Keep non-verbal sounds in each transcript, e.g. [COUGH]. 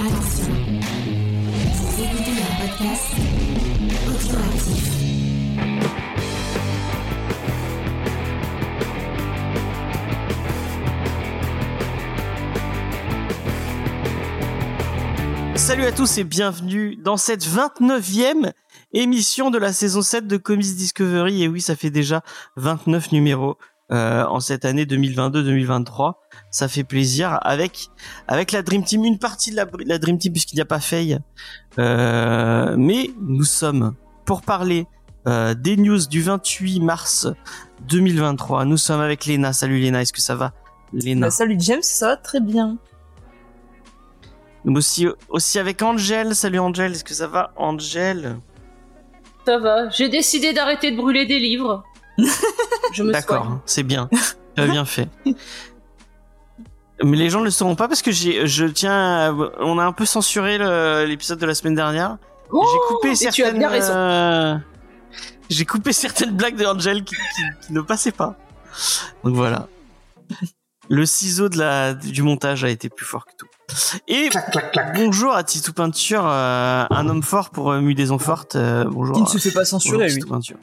Attention, vous écoutez un podcast audioactif. Salut à tous et bienvenue dans cette 29e émission de la saison 7 de Comics Discovery. Et oui, ça fait déjà 29 numéros euh, en cette année 2022-2023. Ça fait plaisir avec avec la Dream Team, une partie de la, la Dream Team puisqu'il n'y a pas Faye. Euh, mais nous sommes pour parler euh, des news du 28 mars 2023. Nous sommes avec Léna. Salut Léna, est-ce que ça va Léna? Bah, salut James, ça va très bien. Nous aussi, aussi avec Angel. Salut Angel, est-ce que ça va Angel Ça va, j'ai décidé d'arrêter de brûler des livres. [LAUGHS] Je me D'accord, c'est bien. [LAUGHS] Tu as bien fait. Mais les gens ne le sauront pas parce que j'ai, je tiens, à- on a un peu censuré l'épisode de la semaine dernière. Oh, j'ai coupé certaines. euh, j'ai coupé certaines blagues de Angel qui, qui- qui ne passaient pas. Donc voilà. Le ciseau de la, du montage a été plus fort que tout. Et Clac, clac, clac. bonjour à Titou Peinture, euh, un homme fort pour euh, Mudaison Forte. euh, bonjour. Qui ne se fait pas bonjour, censurer, lui. Titou Peinture.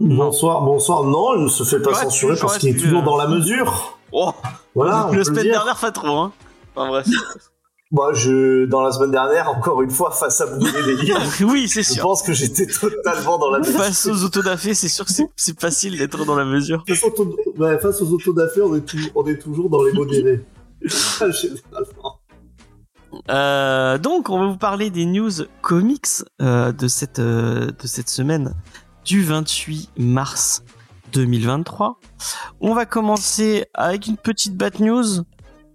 Bonsoir, bonsoir. Non, il ne se fait pas censurer parce qu'il est toujours euh. dans la mesure. Oh, Voilà, [LAUGHS] la semaine dernière, pas trop, hein. Enfin bref. [LAUGHS] Moi, je, dans la semaine dernière, encore une fois, face à brûler des livres, [LAUGHS] oui, c'est je sûr. pense que j'étais totalement dans la mesure. Face aux autodafés, c'est sûr que c'est- facile d'être dans la mesure. Face, auto- ouais, face aux autodafés, on est, tou- on est toujours dans les modérés. Généralement. Euh, donc, on va vous parler des news comics euh, de cette euh, de cette semaine du 28 mars 2023. On va commencer avec une petite bad news.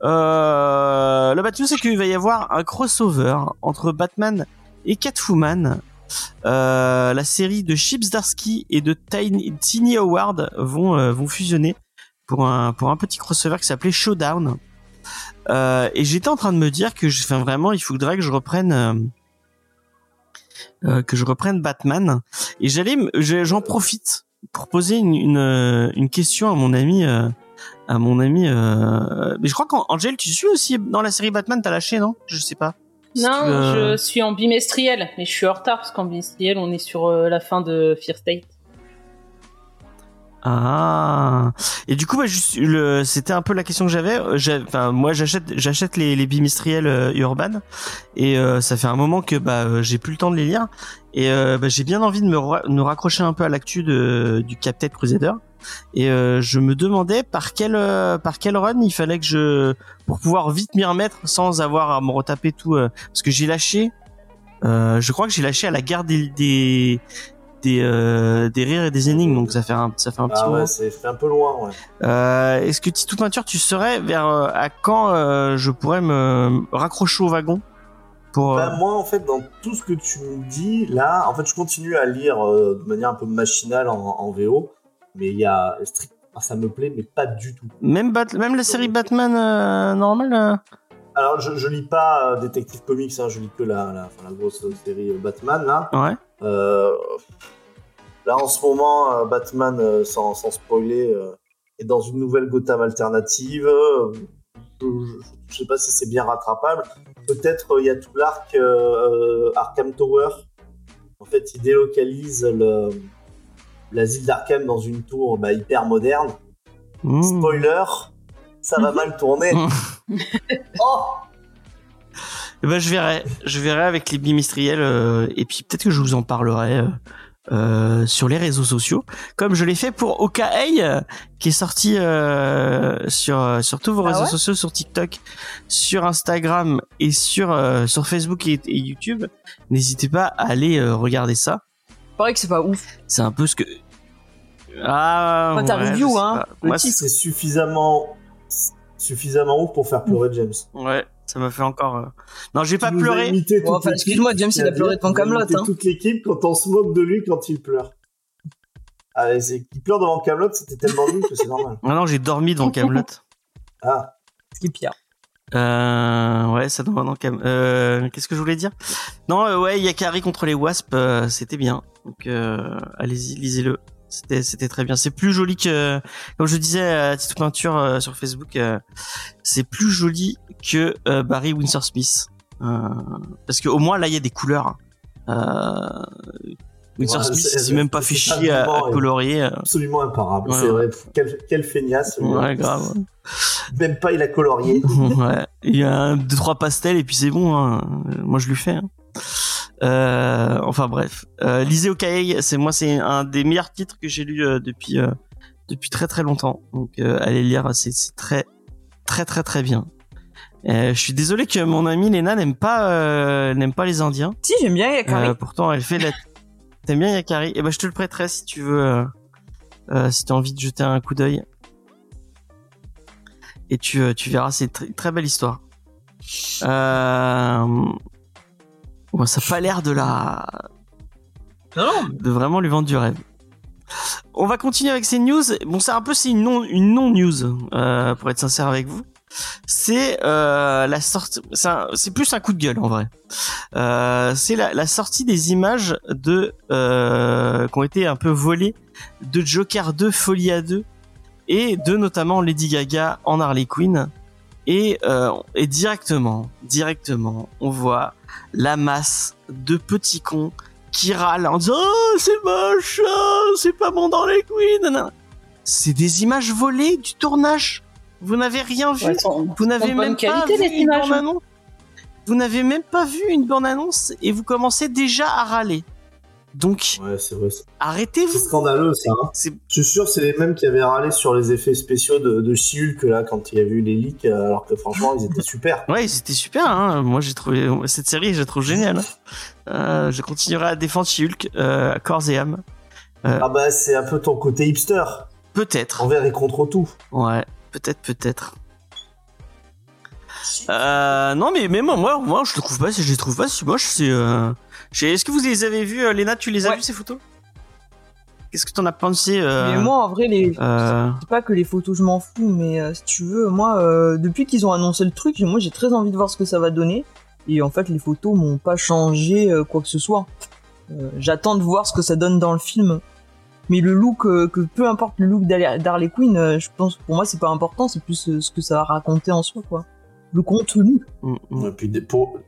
Euh, la bad news, c'est qu'il va y avoir un crossover entre Batman et Catwoman. Euh, la série de Chips Darsky et de Tiny, Howard vont euh, vont fusionner pour un pour un petit crossover qui s'appelait Showdown. Et j'étais en train de me dire que vraiment, il faudrait que je reprenne, que je reprenne Batman. Et j'allais, j'en profite pour poser une, une, une question à mon ami, euh, à mon ami. euh, mais je crois qu'Angel, tu suis aussi dans la série Batman, t'as lâché, non? Je sais pas. Si Non, euh, je suis en bimestriel, mais je suis en retard parce qu'en bimestriel, on est sur la fin de Fear State. Ah. Et du coup, bah, c'était un peu la question que j'avais. Euh, Enfin, moi, j'achète, j'achète les, les bimestriels euh, Urban, et euh, ça fait un moment que bah, euh, j'ai plus le temps de les lire, et euh, bah, j'ai bien envie de me, ra- me raccrocher un peu à l'actu du Captain Crusader. Et euh, je me demandais par quel, par quel run il fallait que je, pour pouvoir vite m'y remettre sans avoir à me retaper tout, parce que j'ai lâché. Je crois que j'ai lâché à la guerre des, des des, euh, des rires et des énigmes, donc ça fait un, ça fait un petit Ah ouais, c'est un peu loin, ouais. Euh, Est-ce que Titou Peinture, tu saurais vers euh, à quand je pourrais me raccrocher au wagon pour Bah, moi, en fait, dans tout ce que tu me dis, là, en fait, je continue à lire de manière un peu machinale en, en VO, mais il y a strict... ah, ça me plaît, mais pas du tout. même Bat même la série Batman normale Alors, je, je lis pas Detective Comics, hein, je lis que la, la, la grosse série Batman, là. Ouais. Euh, là, en ce moment, euh, Batman, euh, sans, sans spoiler, est dans une nouvelle Gotham alternative. Je, je sais pas si c'est bien rattrapable. Peut-être il y a tout l'arc Arkham Tower. En fait, il délocalise le, l'asile d'Arkham dans une tour bah, hyper moderne. Mmh. Spoiler, ça va mal tourner. Mmh. oh Eh ben, je verrai, je verrai avec les bimestriels euh, et puis peut-être que je vous en parlerai euh, euh, sur les réseaux sociaux, comme je l'ai fait pour OKA qui est sorti euh, sur euh, sur tous vos Ah réseaux ouais? sociaux, sur TikTok, sur Instagram et sur euh, sur Facebook et, et YouTube. N'hésitez pas à aller euh, regarder ça. Pareil que c'est pas ouf. C'est un peu ce que ah Enfin, ta ouais, review, hein, c'est suffisamment suffisamment ouf pour faire pleurer James. ouais, ça m'a fait encore. euh, Non, j'ai pas pleuré. toute enfin, excuse-moi, James, il a pleuré devant imité hein. toute l'équipe quand on se moque de lui quand il pleure. Ah, c'est- il pleure devant Camelot, c'était tellement nul que c'est normal. [LAUGHS] Ah non, j'ai dormi dans Camelot. [LAUGHS] Ah, Ce qui est pire. Euh, ouais, ça doit dans Cam. Euh, qu'est-ce que je voulais dire? Non, euh, ouais, il y a Carrie contre les Wasps, euh, c'était bien. Donc euh, allez-y, lisez-le. C'était c'était très bien. C'est plus joli que comme je disais à titre peinture euh, sur Facebook, euh, c'est plus joli que euh, Barry Windsor Smith. Parce que au moins là il y a des couleurs. Euh, Windsor Ouais, Smith c'est- il s'est même pas fait c'est chier à, colorier. Absolument imparable. Ouais, c'est ouais. vrai. Quel, quel feignasse. Ouais, grave. Même pas il a colorié. [LAUGHS] ouais. Il y a un, deux, trois pastels et puis c'est bon. Hein. Moi, je lui fais. hein. Euh, enfin bref, euh, lisez Okaï, c'est moi, c'est un des meilleurs titres que j'ai lu euh, depuis depuis très très longtemps. Donc allez lire, c'est très très très très bien. Je suis désolé que mon amie Lena n'aime pas n'aime pas les Indiens. Si, j'aime bien Yakari. Pourtant, elle fait la. T'aimes bien Yakari Eh ben, je te le prêterai si tu veux, si tu as envie de jeter un coup d'œil. Et tu, tu verras, c'est une très, très belle histoire. Euh... Bon, ça a pas l'air de la, Non, de vraiment lui vendre du rêve. On va continuer avec ces news. Bon, c'est un peu c'est une non une non news euh, pour être sincère avec vous. C'est euh, la sortie. C'est plus un coup de gueule en vrai. Euh, c'est la, la sortie des images de euh, qui ont été un peu volées de Joker 2 Folie à 2 et de notamment Lady Gaga en Harley Quinn. Et, euh, et directement, directement, on voit la masse de petits cons qui râlent en disant oh c'est moche, oh, c'est pas bon dans les Queen. C'est des images volées du tournage. Vous n'avez rien vu. Ouais, elles sont- Vous n'avez même pas vu les une images. bande annonce. Vous n'avez même pas vu une bande annonce et vous commencez déjà à râler. Donc Ouais, c'est vrai. C'est arrêtez-vous. c'est scandaleux ça. hein. C'est Je suis sûr, c'est les mêmes qui avaient râlé sur les effets spéciaux de, de She-Hulk là quand il y a eu les leaks, euh, alors que franchement ils étaient super. ouais, c'était super. Hein. Moi j'ai trouvé cette série, je la trouve géniale. hein. Euh, je continuerai à défendre She-Hulk euh, à corps et âme. Ah bah c'est un peu ton côté hipster, Peut-être. envers et contre tout. Ouais, peut-être, peut-être. Euh, non mais mais moi, moi, moi je le trouve pas, je les trouve pas si moche. C'est. Est-ce que vous les avez vus, euh, Léna Tu les as Ouais. vus ces photos? Qu'est-ce que t'en as pensé euh, Mais moi, en vrai, les... euh, c'est pas que les photos, je m'en fous, mais euh, si tu veux, moi, euh, depuis qu'ils ont annoncé le truc, moi, j'ai très envie de voir ce que ça va donner. Et en fait, les photos m'ont pas changé euh, quoi que ce soit. Euh, J'attends de voir ce que ça donne dans le film. Mais le look, euh, que peu importe le look d'Harley Quinn, euh, je pense pour moi c'est pas important, c'est plus euh, ce que ça va raconter en soi, quoi. Le contenu. mm, mm. Et puis pour...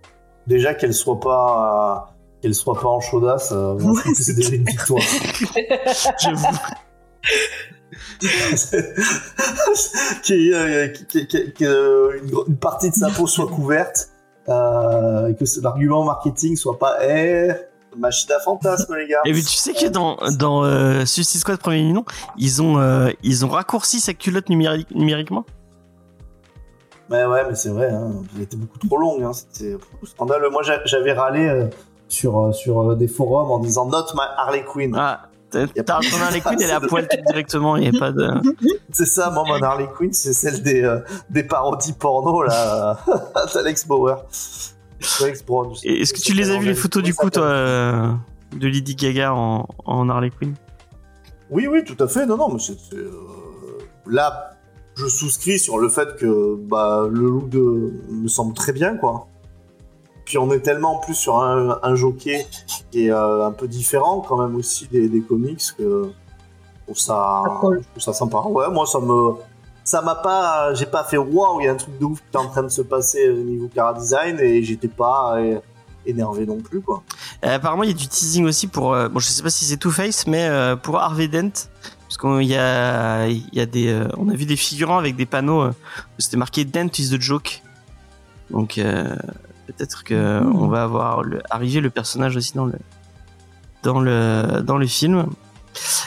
déjà qu'elle soit pas qu'elle soit pas en chaudasse, euh, je Ouais, trouve que c'est déjà une victoire. [LAUGHS] J'avoue. [LAUGHS] Qu'il y ait, euh, euh, partie de sa peau soit couverte, euh, que l'argument marketing soit pas eh, machine à fantasme les gars. Et puis tu sais que dans dans euh, Suicide Squad premier nom, ils ont euh, ils ont raccourci sa culotte numérique, numériquement. Ouais ouais mais c'est vrai, hein, elle était beaucoup trop longue, hein, c'était scandaleux. Moi j'a- j'avais râlé euh, sur euh, sur euh, des forums en disant not my Harley Quinn. Ah, t'as ton Harley [LAUGHS] Quinn, elle est à poil directement, il y a pas de. [LAUGHS] C'est ça, moi, mon Harley Quinn, c'est celle des, euh, des parodies porno, là, [LAUGHS] d'Alex Bauer. Alex Brown. Est-ce que tu les as vu les photos du coup toi euh, de Lady Gaga en en Harley Quinn? Oui, oui, tout à fait. Non, non, mais c'est, euh, Là, je souscris sur le fait que bah, le look de... me semble très bien, quoi. Puis on est tellement en plus sur un, un jockey qui est euh, un peu différent quand même aussi des, des comics que je trouve ça, Ça colle. je trouve ça sympa. Ouais, moi ça me, ça m'a pas, j'ai pas fait waouh, il y a un truc de ouf qui est en train de se passer au niveau cara design et j'étais pas euh, énervé non plus quoi. Euh, apparemment, il y a du teasing aussi pour. euh, bon, je sais pas si c'est Two Face, mais euh, pour Harvey Dent, parce qu'il y a, il y a des, euh, on a vu des figurants avec des panneaux. euh, où C'était marqué Dent is the joke. Donc euh, peut-être que Mhm. on va avoir le, arriver le personnage aussi dans le, dans le, dans le film.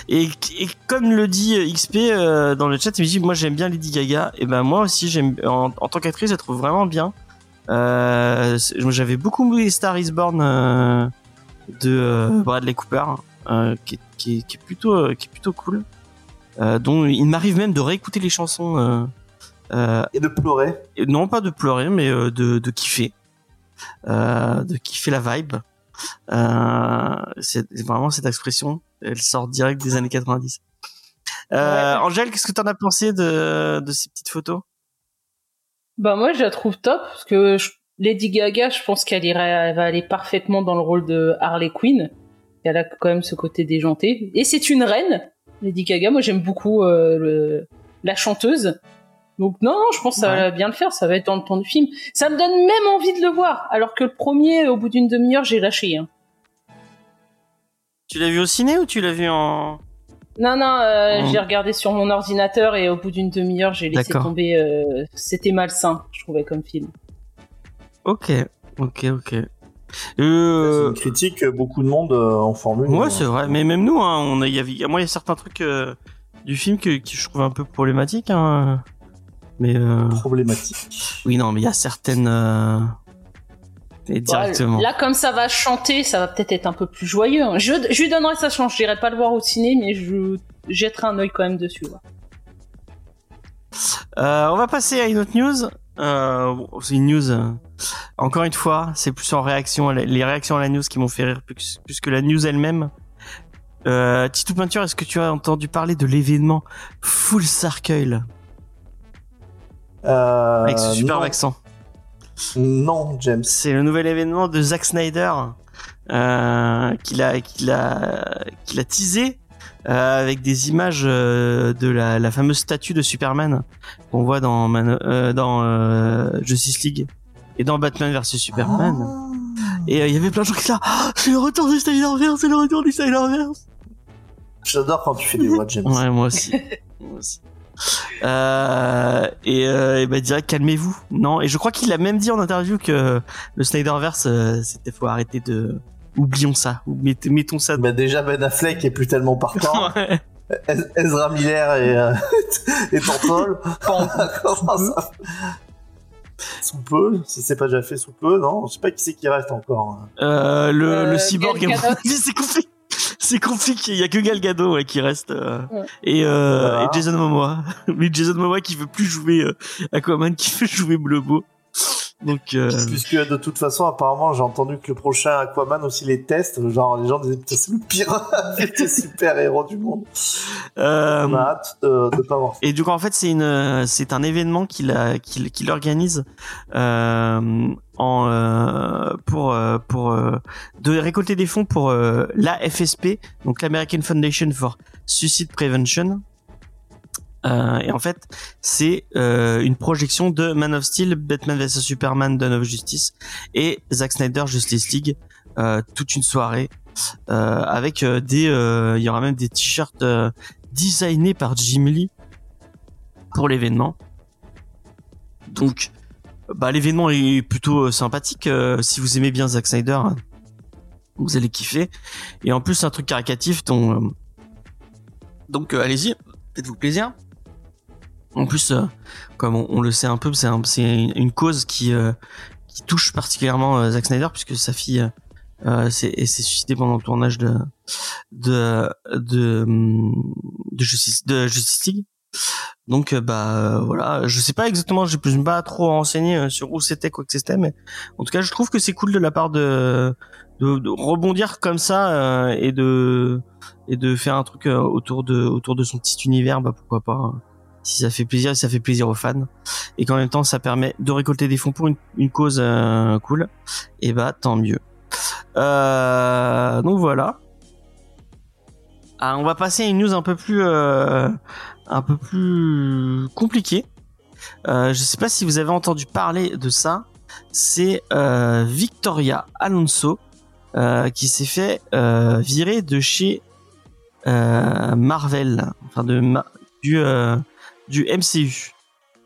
Et, et comme le dit XP euh, dans le chat, il me dit moi j'aime bien Lady Gaga. Et ben moi aussi j'aime en, en tant qu'actrice, je la trouve vraiment bien. Euh, j'avais beaucoup aimé Star is Born euh, de Bradley Cooper, euh, qui, est- qui, est- qui est plutôt qui est plutôt cool. Dont il m'arrive même de réécouter les chansons. Et de pleurer. et non pas de pleurer, mais de, de kiffer, de kiffer la vibe. Euh, c'est vraiment cette expression, elle sort direct des années 90. Euh, Ouais. Angèle, qu'est-ce que t'en as pensé de, de ces petites photos? Bah moi je la trouve top parce que je- Lady Gaga, je pense qu'elle irait, elle va aller parfaitement dans le rôle de Harley Quinn. Elle a quand même ce côté déjanté. Et c'est une reine, Lady Gaga. Moi, j'aime beaucoup euh, le, la chanteuse. Donc non, non, je pense que ça va bien le faire. Ça va être dans le temps du film. Ça me donne même envie de le voir. Alors que le premier, au bout d'une demi-heure, j'ai lâché. Hein. Tu l'as vu au ciné ou tu l'as vu en Non, non, euh, j'ai regardé sur mon ordinateur et au bout d'une demi-heure, j'ai laissé tomber. euh, C'était malsain, je trouvais comme film. Ok, ok, ok. C'est Euh, une critique que beaucoup de monde euh, en formule. Ouais, c'est vrai. Mais même nous, hein, on a, il y avait, moi, il y a certains trucs euh, du film que, que je trouve un peu problématiques. Hein. Mais euh, problématique. oui, non, mais il y a certaines. Euh... et directement. Là, comme ça va chanter, ça va peut-être être un peu plus joyeux. hein. Je, je lui donnerai sa chance. Je n'irai pas le voir au ciné, mais je jetterai un œil quand même dessus. ouais. Euh, on va passer à une autre news. Euh, c'est une news. euh, encore une fois, c'est plus en réaction, à la- les réactions à la news qui m'ont fait rire plus, plus que la news elle-même. Euh, Titou Peinture, est-ce que tu as entendu parler de l'événement Full Circle? Avec ce superbe non, accent non, James. C'est le nouvel événement de Zack Snyder euh, qu'il a qu'il a qu'il a teasé euh, avec des images euh, de la, la fameuse statue de Superman qu'on voit dans Man- euh, dans euh, Justice League et dans Batman vs Superman. Ah. Et euh, il y avait plein de gens qui là, Ah, c'est le retour du Snyderverse, c'est le retour du Snyderverse. J'adore quand tu fais des voix, James. Ouais, moi aussi. moi aussi. Euh, et, euh, et bah direct calmez-vous non et je crois qu'il a même dit en interview que le Snyderverse euh, c'était faut arrêter de oublions ça ou mettons ça Bah déjà Ben Affleck est plus tellement partant. [LAUGHS] Ouais. Ezra Miller et, euh, [LAUGHS] et [LAUGHS] ça Sous peu, si c'est pas déjà fait sous peu, non? Je sais pas qui c'est qui reste encore. hein. Euh, le, Euh, le cyborg Gal Gadot. c'est compliqué c'est compliqué il y a que Gal Gadot ouais, qui reste euh, Ouais. et, euh, Voilà. et Jason Momoa [LAUGHS] mais Jason Momoa qui veut plus jouer euh, Aquaman qui veut jouer Blebo donc euh, Puisque de toute façon, apparemment, j'ai entendu que le prochain Aquaman aussi les tests. Genre, les gens disaient Putain, c'est le pire [LAUGHS] des super-héros du monde. euh, On a hâte de, de pas voir ça. Et du coup, en fait, c'est une, c'est un événement qu'il a, qu'il, qu'il organise euh, en euh, pour euh, pour euh, de récolter des fonds pour euh, la FSP, donc l'American Foundation for Suicide Prevention. Euh, et en fait, c'est euh, une projection de Man of Steel, Batman vs Superman, Dawn of Justice et Zack Snyder Justice League, toute une soirée avec des, il y aura même des t-shirts designés par Jim Lee pour l'événement. Donc, bah, l'événement est plutôt euh, sympathique. euh, si vous aimez bien Zack Snyder, hein, vous allez kiffer. Et en plus, un truc caricatif, donc, euh, donc allez-y, faites-vous plaisir. En plus, euh, comme on, le sait un peu, c'est un- c'est une, cause qui, touche particulièrement Zack Snyder, puisque sa fille s'est suicidée pendant le tournage de hum, Justice de Justice League. Donc euh, bah euh, voilà, je sais pas exactement, me suis pas trop renseigné euh, sur où c'était quoi que c'était, mais en tout cas je trouve que c'est cool de la part de rebondir comme ça et de et de faire un truc autour de autour de son petit univers, bah pourquoi pas. hein. Si ça fait plaisir, si ça fait plaisir aux fans, et qu'en même temps ça permet de récolter des fonds pour une, cause cool, et bah tant mieux. Donc voilà. Ah, on va passer à une news un peu plus un peu plus compliquée. Euh, je sais pas si vous avez entendu parler de ça. C'est euh, Victoria Alonso euh, qui s'est fait virer de chez Marvel, enfin de du du MCU.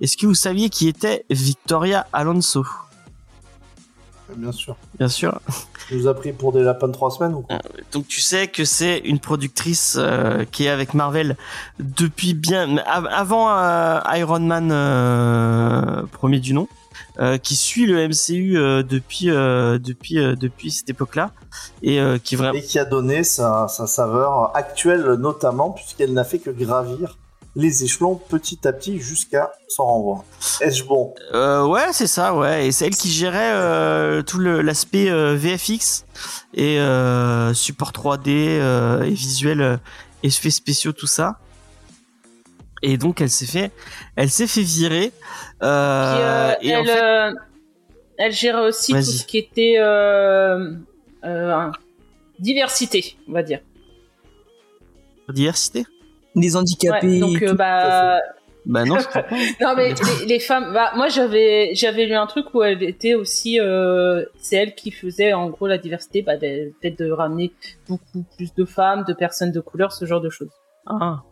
Est-ce que vous saviez qui était Victoria Alonso? Bien sûr. Bien sûr. Tu nous as pris pour des lapins de trois semaines ou quoi? Donc tu sais que c'est une productrice euh, qui est avec Marvel depuis bien av- avant euh, Iron Man euh, premier du nom, euh, qui suit le MCU euh, depuis euh, depuis euh, depuis cette époque-là et euh, qui vraiment Et qui a donné sa, sa saveur actuelle, notamment, puisqu'elle n'a fait que gravir les échelons petit à petit jusqu'à son renvoi. Est-ce bon? Euh, ouais, c'est ça, ouais. Et c'est elle qui gérait euh, tout l'aspect euh, VFX et euh, support 3D euh, et visuel, effets spéciaux, tout ça. Et donc elle s'est fait, elle s'est fait virer. Euh, euh, et en elle, fait, euh, elle gérait aussi tout ce qui était euh, euh, diversité, on va dire. diversité? Des handicapés. Ouais, donc, euh, tout. bah, Bah non, [LAUGHS] je crois pas. non mais les, les femmes bah moi j'avais j'avais lu un truc où elle était aussi euh, c'est elle qui faisait en gros la diversité bah peut-être de ramener beaucoup plus de femmes de personnes de couleur ce genre de choses Ah.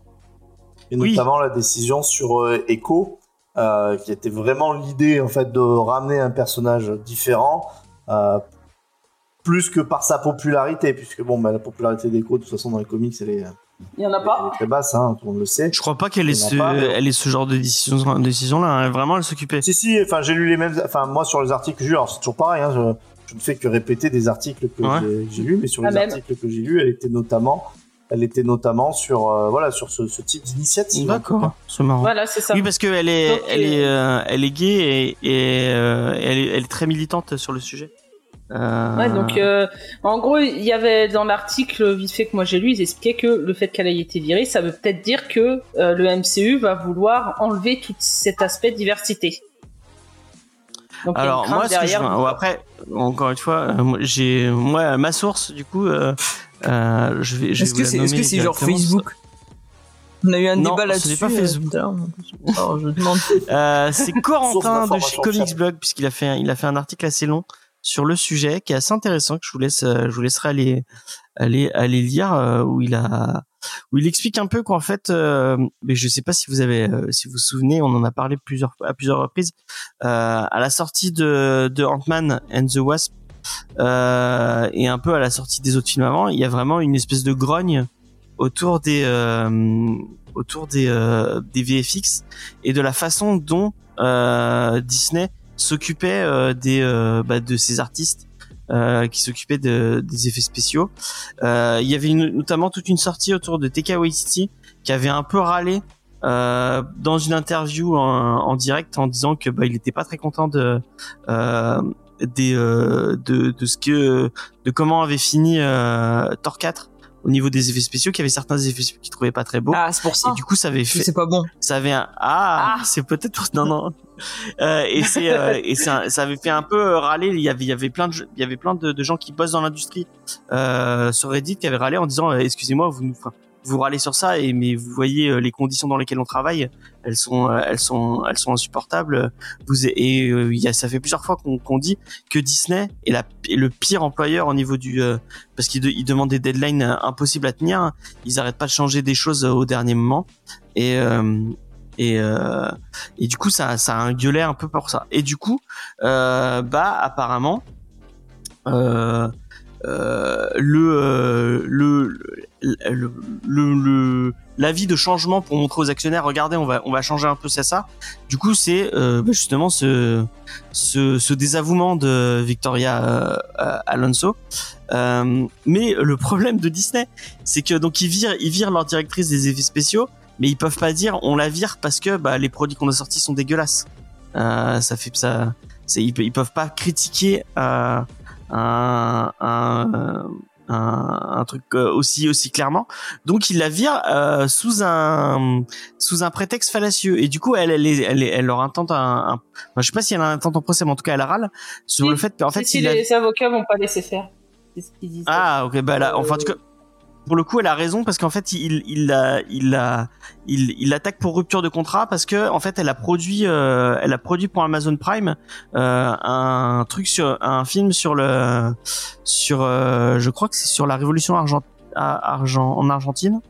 Et Oui. notamment la décision sur euh, Echo, euh, qui était vraiment l'idée en fait de ramener un personnage différent, euh, plus que par sa popularité, puisque bon, bah, la popularité d'Echo de toute façon dans les comics, elle est, il y en a elle pas est très basse, hein, tout le monde le sait. Je crois pas qu'elle ait, On ce, parle. elle ait ce genre de décision, décision là. Vraiment, elle s'occupait. Si si, enfin j'ai lu les mêmes, enfin moi sur les articles que j'ai c'est toujours pareil, hein, je, je ne fais que répéter des articles que Ouais. j'ai- lus, mais sur Ah, les même. articles que j'ai lus, elle était notamment, elle était notamment sur euh, voilà sur ce, ce type d'initiative. D'accord, c'est marrant. voilà c'est ça Oui, parce qu'elle est, Donc, elle euh, est, euh, elle est gay et, et euh, elle, est, elle est très militante sur le sujet. Euh, Ouais, donc euh, en gros, il y avait dans l'article vite fait que moi j'ai lu, ils expliquaient que le fait qu'elle ait été virée, ça veut peut-être dire que euh, le MCU va vouloir enlever tout cet aspect diversité. Donc, Alors moi, ce que je, derrière. après, encore une fois, j'ai, moi, ma source, du coup, euh, euh, je vais, Est-ce vous que c'est c'est genre. Facebook? On a eu un Non, débat ce là-dessus. n'est pas Facebook. demande. Euh, c'est [LAUGHS] Corentin de chez Comics. Blog puisqu'il a fait il a fait un article assez long sur le sujet qui est assez intéressant que je vous laisse euh, je vous laisserai aller aller aller lire euh, où il a où il explique un peu qu'en fait euh, mais je sais pas si vous avez euh, si vous vous souvenez on en a parlé plusieurs à plusieurs reprises à la sortie de de Ant-Man and the Wasp et un peu à la sortie des autres films avant il y a vraiment une espèce de grogne autour des autour des des VFX et de la façon dont Disney s'occupait euh, des euh, bah, de ces artistes euh, qui s'occupaient de, des effets spéciaux. Il y avait notamment toute une sortie autour de Taika Waititi qui avait un peu râlé dans une interview en, direct en disant que bah, il était pas très content de des de, de ce que de comment avait fini Thor 4 au niveau des effets spéciaux, qu'il y avait certains effets spéciaux qu'il trouvait pas très beaux. Ah, c'est pour ça. Et du coup, ça avait fait, C'est pas bon. ça avait un ah, c'est peut-être pour [LAUGHS] non non euh, et c'est euh, et ça, ça avait fait un peu râler il y avait il y avait plein de il y avait plein de, de gens qui bossent dans l'industrie euh, sur Reddit qui avaient râlé en disant euh, excusez-moi vous nous enfin, vous râlez sur ça et mais vous voyez euh, les conditions dans lesquelles on travaille elles sont euh, elles sont elles sont insupportables. Et euh, ça fait plusieurs fois qu'on dit que Disney est le pire employeur au niveau du parce qu'ils de- demandent des deadlines impossibles à tenir. Ils arrêtent pas de changer des choses au dernier moment. Et et et du coup ça ça a un gueulet un peu pour ça. Et du coup bah apparemment le, le le le l'avis de changement pour montrer aux actionnaires regardez on va on va changer un peu ça ça. Du coup c'est euh, bah, justement ce ce ce désavouement de Victoria euh, Alonso. Euh, mais le problème de Disney c'est que donc ils virent ils virent leur directrice des effets spéciaux mais ils peuvent pas dire on la vire parce que bah, les produits qu'on a sortis sont dégueulasses. Euh, ça fait ça c'est ils, ils peuvent pas critiquer euh, un, un, un, un truc euh, aussi aussi clairement donc ils la virent euh, sous un sous un prétexte fallacieux et du coup elle elle elle, elle leur intente un, un enfin, je sais pas si elle a un intente en procès mais en tout cas elle râle sur Si. le fait qu'en Si, fait si il la- les avocats vont pas laisser faire. C'est ce qu'ils disent. ah ok bah là enfin en tout cas pour le coup elle a raison parce qu'en fait il il il il il attaque pour rupture de contrat parce que en fait elle a produit euh, elle a produit pour Amazon Prime euh, un truc sur un film sur le sur euh, je crois que c'est sur la révolution argent, argent en Argentine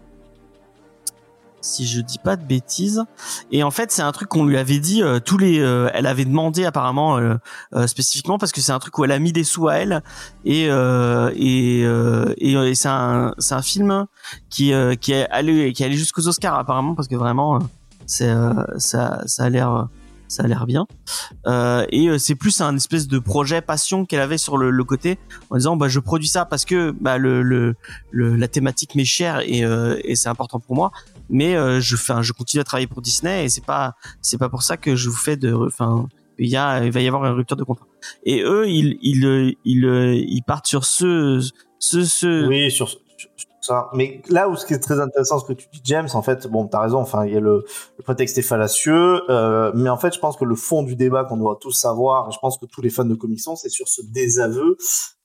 si je dis pas de bêtises. Et en fait c'est un truc qu'on lui avait dit euh, tous les euh, elle avait demandé apparemment euh, spécifiquement parce que c'est un truc où elle a mis des sous à elle. Et et c'est un c'est un film qui qui est allé qui jusqu'aux Oscars apparemment parce que vraiment c'est ça ça a l'air ça a l'air bien. Euh, et euh, c'est plus un espèce de projet passion qu'elle avait sur le, le côté en disant bah je produis ça parce que bah le, le, le la thématique m'est chère et euh, et c'est important pour moi. Mais euh, je un- je continue à travailler pour Disney et c'est pas c'est pas pour ça que je vous fais de enfin il y a il va y avoir une rupture de contrat. Et eux ils ils ils euh, ils partent sur ce ce ce Oui, sur Mais là où ce qui est très intéressant, ce que tu dis, James, en fait, bon, t'as raison. Enfin, il y a le, le prétexte est fallacieux, euh, mais en fait, je pense que le fond du débat qu'on doit tous savoir, et je pense que tous les fans de comics sont, c'est sur ce désaveu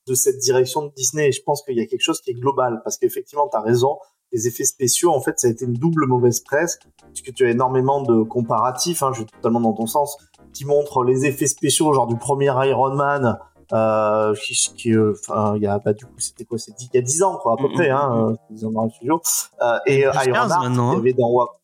de cette direction de Disney. Et je pense qu'il y a quelque chose qui est global, parce qu'effectivement, t'as raison. les effets spéciaux, en fait, ça a été une double mauvaise presse, puisque tu as énormément de comparatifs, hein, je vais totalement dans ton sens, qui montrent les effets spéciaux, genre du premier Iron Man, euh, qui, euh, enfin, il y a, bah, du coup, c'était quoi, c'est il y a 10 ans, quoi, à peu Mm, près, mm, hein, euh, 10 ans dans le studio. Euh, et Iron 15 Heart, maintenant, il y avait dans Wa-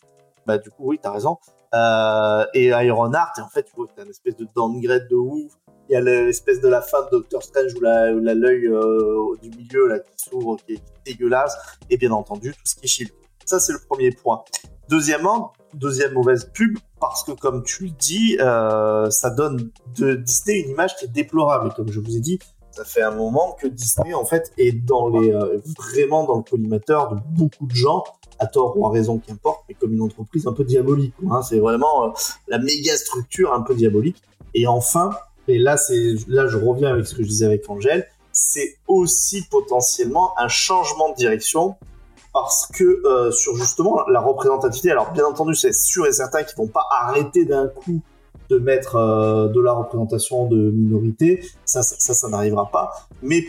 bah, du coup, oui, t'as raison. Euh, et Iron Heart, et en fait, tu vois, t'as une espèce de downgrade de ouf. Il y a l'espèce de la fin de Doctor Strange où l'œil euh, du milieu là qui s'ouvre, qui est dégueulasse, et bien entendu tout ce qui est shield. Ça c'est le premier point. Deuxièmement, deuxième mauvaise pub parce que comme tu le dis, euh, ça donne de Disney une image qui est déplorable. Et comme je vous ai dit, ça fait un moment que Disney en fait est dans les euh, vraiment dans le collimateur de beaucoup de gens à tort ou à raison, qu'importe, mais comme une entreprise un peu diabolique. hein. C'est vraiment euh, la méga structure un peu diabolique. Et enfin, et là, c'est là, je reviens avec ce que je disais avec Angèle, c'est aussi potentiellement un changement de direction parce que euh, sur justement la représentativité. Alors bien entendu, c'est sûr et certain qu'ils vont pas arrêter d'un coup de mettre euh, de la représentation de minorité. Ça, ça, ça, n'arrivera pas. Mais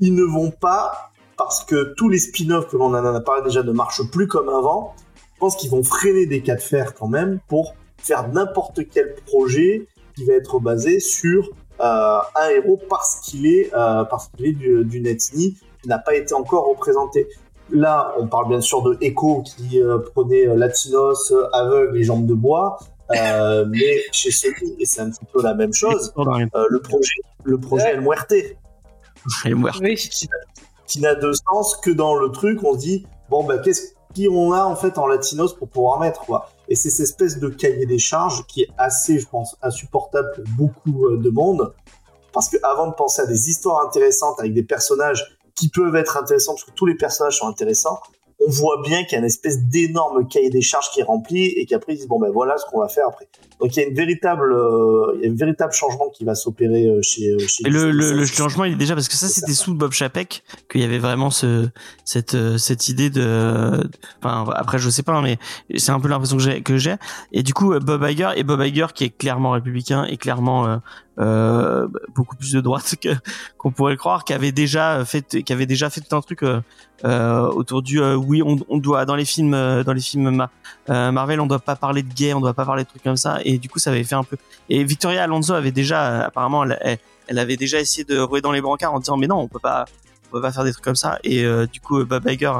ils ne vont pas parce que tous les spin-offs que l'on en a parlé déjà ne marchent plus comme avant. Je pense qu'ils vont freiner des cas de fer quand même pour faire n'importe quel projet qui va être basé sur euh, un héros parce qu'il est parce qu'il est du- d'une ethnie qui n'a pas été encore représentée. Là, on parle bien sûr de Echo qui euh, prenait euh, Latinos, euh, aveugle et jambes de bois, euh, [LAUGHS] mais chez Sony, et c'est un petit peu la même chose, euh, le projet, le projet Ouais. El Muerte, Oui. qui n'a de sens que dans le truc, on se dit bon bah qu'est-ce qu'on a en fait en latinos pour pouvoir mettre quoi. Et c'est cette espèce de cahier des charges qui est assez, je pense, insupportable pour beaucoup euh, de monde, parce que avant de penser à des histoires intéressantes avec des personnages qui peuvent être intéressants, parce que tous les personnages sont intéressants, on voit bien qu'il y a une espèce d'énorme cahier des charges qui est rempli et qu'après ils disent bon ben voilà ce qu'on va faire après. Donc il y a une véritable, euh, il y a un véritable changement qui va s'opérer euh, chez, euh, chez Et le, Disney. le, le changement, il est déjà parce que ça, c'était sous Bob Chapek qu'il y avait vraiment ce cette euh, cette idée de. Enfin, après, je sais pas, hein, mais c'est un peu l'impression que j'ai que j'ai. Et du coup, euh, Bob Iger et Bob Iger qui est clairement républicain et clairement euh, euh, beaucoup plus de droite que [LAUGHS] qu'on pourrait le croire, qui avait déjà fait qui avait déjà fait tout un truc euh, euh, autour du euh, oui, on, on doit dans les films euh, dans les films euh, Marvel, on doit pas parler de gay, on doit pas parler de trucs comme ça. Et du coup, ça avait fait un peu. Et Victoria Alonso avait déjà, euh, apparemment, elle, elle, avait déjà essayé de rouer dans les brancards en disant mais non, on peut pas, on peut pas faire des trucs comme ça. Et euh, du coup, Bob Iger,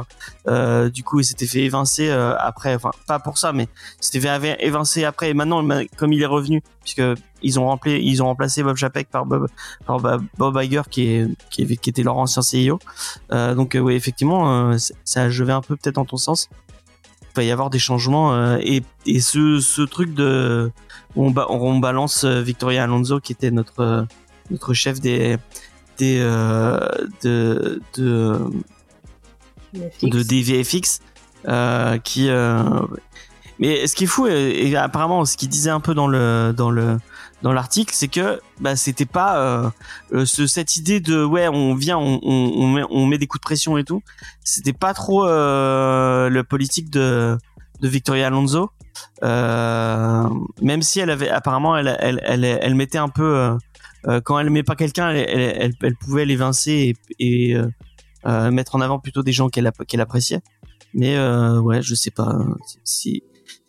euh, du coup, il s'était fait évincer euh, après, enfin pas pour ça, mais s'était fait évincer après. Et maintenant, ma- comme il est revenu, puisque ils ont remplacé, ils ont remplacé Bob Chapek par Bob, par Bob, Iger qui est, qui, qui était leur ancien CEO. Euh, donc euh, oui, effectivement, euh, ça, je vais un peu peut-être dans ton sens. Il va y avoir des changements euh, et, et ce, ce truc de on, ba- on balance euh, Victoria Alonso qui était notre euh, notre chef des des euh, de de de DVFX euh, qui mais ce qui est fou et, et apparemment ce qu'il disait un peu dans le dans le dans l'article c'est que bah c'était pas euh, euh, ce, cette idée de ouais on vient on, met des coups de pression et tout. C'était pas trop euh, le politique de de Victoria Alonso. Euh, même si elle avait apparemment elle elle elle, elle mettait un peu euh, euh, quand elle met pas quelqu'un elle, elle, elle, pouvait l'évincer et, et mettre en avant plutôt des gens qu'elle qu'elle appréciait. Mais ouais je sais pas si-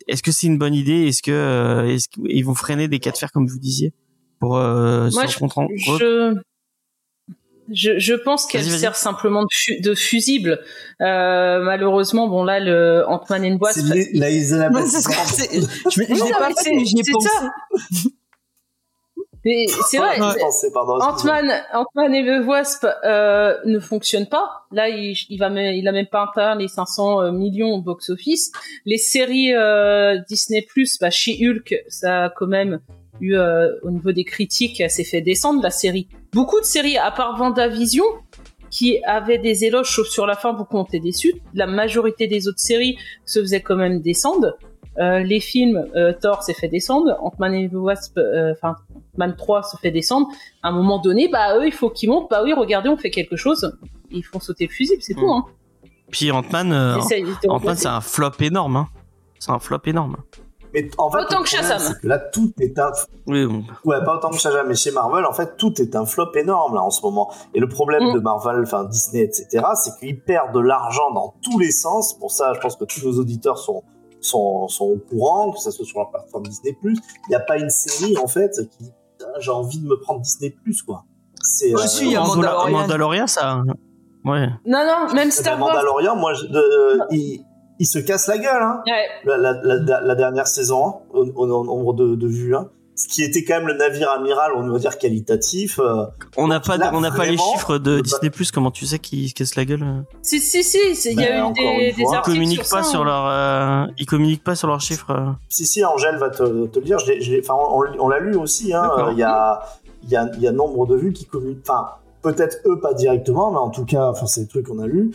est-ce que c'est une bonne idée? Est-ce que euh, est-ce qu'ils vont freiner des cas de fer comme vous disiez pour euh, Moi, se je, contre- je, je, je pense qu'elle sert simplement de, fu- de fusible. Euh, malheureusement, bon là, le Ant-Man and Wasp. C'est la [LAUGHS] Je l'ai pas mais j'y ai pensé. Mais [LAUGHS] c'est vrai. Ant-Man, Ant-Man et the Wasp euh, ne fonctionne pas. Là, il, il va même, il a même pas atteint les 500 euh, millions au box-office. Les séries euh, Disney+, bah, chez Hulk, ça a quand même eu euh, au niveau des critiques, ça s'est fait descendre la série. Beaucoup de séries, à part Vendavision, qui avait des éloges, sauf sur la fin, ont été déçus. La majorité des autres séries se faisaient quand même descendre. Euh, les films, euh, Thor s'est fait descendre, Ant-Man et the Wasp, euh, enfin Man 3 se fait descendre. À un moment donné, bah eux, il faut qu'ils montent. Bah oui, regardez, on fait quelque chose. Ils font sauter le fusible, c'est tout. Mm. Hein. puis Ant-Man euh, Ant-Man c'est un flop énorme hein. c'est un flop énorme Mais en fait, Autant que Shazam. Là, tout est un. Oui, bon. Ouais, pas autant que Shazam, mais chez Marvel, en fait, tout est un flop énorme là en ce moment. Et le problème Mm. de Marvel, enfin Disney, etc., c'est qu'ils perdent de l'argent dans tous les sens. Pour ça, je pense que tous nos auditeurs sont sont, sont au courant, que ça soit sur la plateforme Disney+. Il n'y a pas une série en fait qui dit Putain, j'ai envie de me prendre Disney+, quoi. C'est euh, si, il Mandalorian. Mandalorian, ça. Ouais. Non, non, même Eh ben, Star Wars. Mandalorian, moi, je- de- il, il se casse la gueule, hein. Ouais. la, la, la, la dernière saison, hein, au nombre de, de vues. Hein. Ce qui était quand même le navire amiral, on va dire qualitatif. euh, On n'a pas, Là, on n'a pas les chiffres de le- Disney Plus. Comment tu sais qu'ils se cassent la gueule euh? Si, si, si, il y a Ben, eu des, des fois. Ils articles communiquent sur pas ça, sur hein. leur, euh, ils communiquent pas sur leurs chiffres. si, si, Angèle va te, te le dire. Enfin, on, on l'a lu aussi. hein, euh, Il y, a, il y, a, il y a nombre de vues qui communiquent. Enfin, peut-être eux pas directement, mais en tout cas, enfin, c'est des trucs qu'on a lus.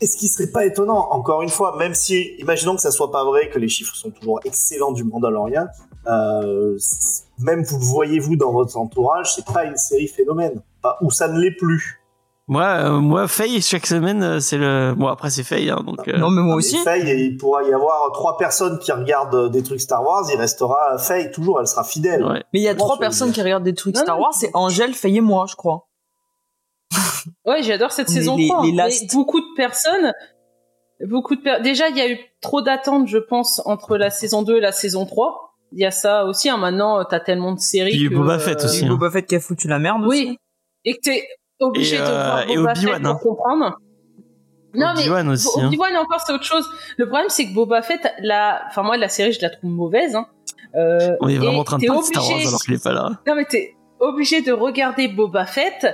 Et ce qui serait pas étonnant, encore une fois, même si, imaginons que ça soit pas vrai, que les chiffres sont toujours excellents du Mandalorian, euh, même vous le voyez vous dans votre entourage, c'est pas une série phénomène, ou ça ne l'est plus. Moi, euh, moi, Faye chaque semaine, euh, c'est le. Bon après c'est Faye, hein, donc. euh, Non, mais moi Et aussi. Faye, il pourra y avoir trois personnes qui regardent des trucs Star Wars, il restera Faye toujours, elle sera fidèle. ouais. Mais il y a trois personnes qui regardent des trucs Non, Star Wars, c'est Angèle, Faye et moi, je crois. [LAUGHS] Ouais, j'adore cette Les- saison les- 3. les mais last. beaucoup de personnes, beaucoup de per- déjà il y a eu trop d'attentes, je pense, entre la saison 2 et la saison 3. Il y a ça aussi. Hein, maintenant, euh, t'as tellement de séries. Puis que, Boba Fett euh, aussi, hein. Boba Fett qui a foutu la merde aussi. Oui, et que t'es obligé Et, de euh, voir et Boba Fett Obi-Wan, hein. pour comprendre. Non mais Obi-Wan aussi. hein. Obi-Wan encore c'est autre chose. Le problème c'est que Boba Fett, la, enfin moi la série je la trouve mauvaise. Hein. Euh, On est vraiment en train de parler de Star Wars obligé- alors qu'il est pas là. Non mais t'es obligé de regarder Boba Fett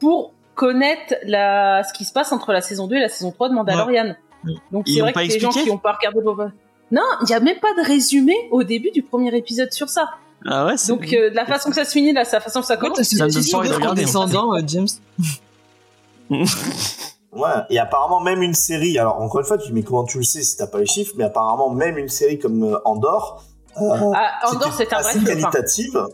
pour connaître la... ce qui se passe entre la saison 2 et la saison 3 de Mandalorian. Ouais. Donc c'est vrai pas que les gens qui n'ont pas regardé Boba Non, il n'y a même pas de résumé au début du premier épisode sur ça. Ah ouais. Donc euh, de la façon que ça se finit, là, la façon que ça commence, t'as Ça me su donne pas envie de d'être regarder, condescendant, euh, James [LAUGHS] Ouais, et apparemment même une série, alors encore une fois, tu mais comment tu le sais si t'as pas les chiffres, mais apparemment même une série comme euh, Andorre, euh, Ah, Andorre, c'est un vrai assez flop, hein. qualitative,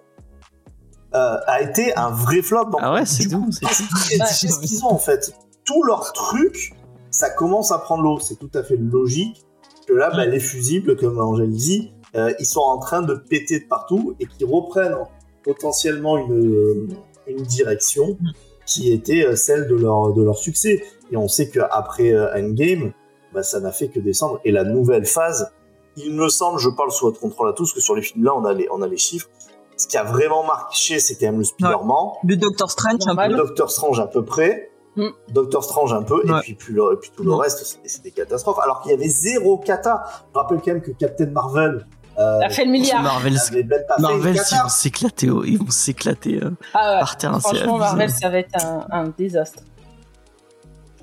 euh, a été un vrai flop. Donc, Ah ouais, c'est tout, c'est tout. ce [LAUGHS] qu'ils ont en fait? Tous leurs trucs, ça commence à prendre l'eau. C'est tout à fait logique que là, bah, les fusibles, comme Angèle dit, euh, ils sont en train de péter de partout et qu'ils reprennent potentiellement une, une direction qui était euh, celle de leur, de leur succès. Et on sait qu'après euh, Endgame, bah, ça n'a fait que descendre. Et la nouvelle phase, il me semble, je parle sous votre contrôle à tous, que sur les films là, on a les, on a les chiffres. Ce qui a vraiment marché, c'est quand même le Spider-Man. Le Doctor Strange, un peu. Doctor Strange à peu près. Mm. Doctor Strange un peu, Ouais. et puis, puis, le, et puis tout le Non. reste, c'est- c'est des catastrophes. Alors qu'il y avait zéro cata. Je rappelle quand même que Captain Marvel euh, a fait le milliard. Marvel, Marvel, ils vont s'éclater, oh, ils vont s'éclater euh, Ah ouais. par terre. c'est Franchement. Marvel, ça va être un, un désastre.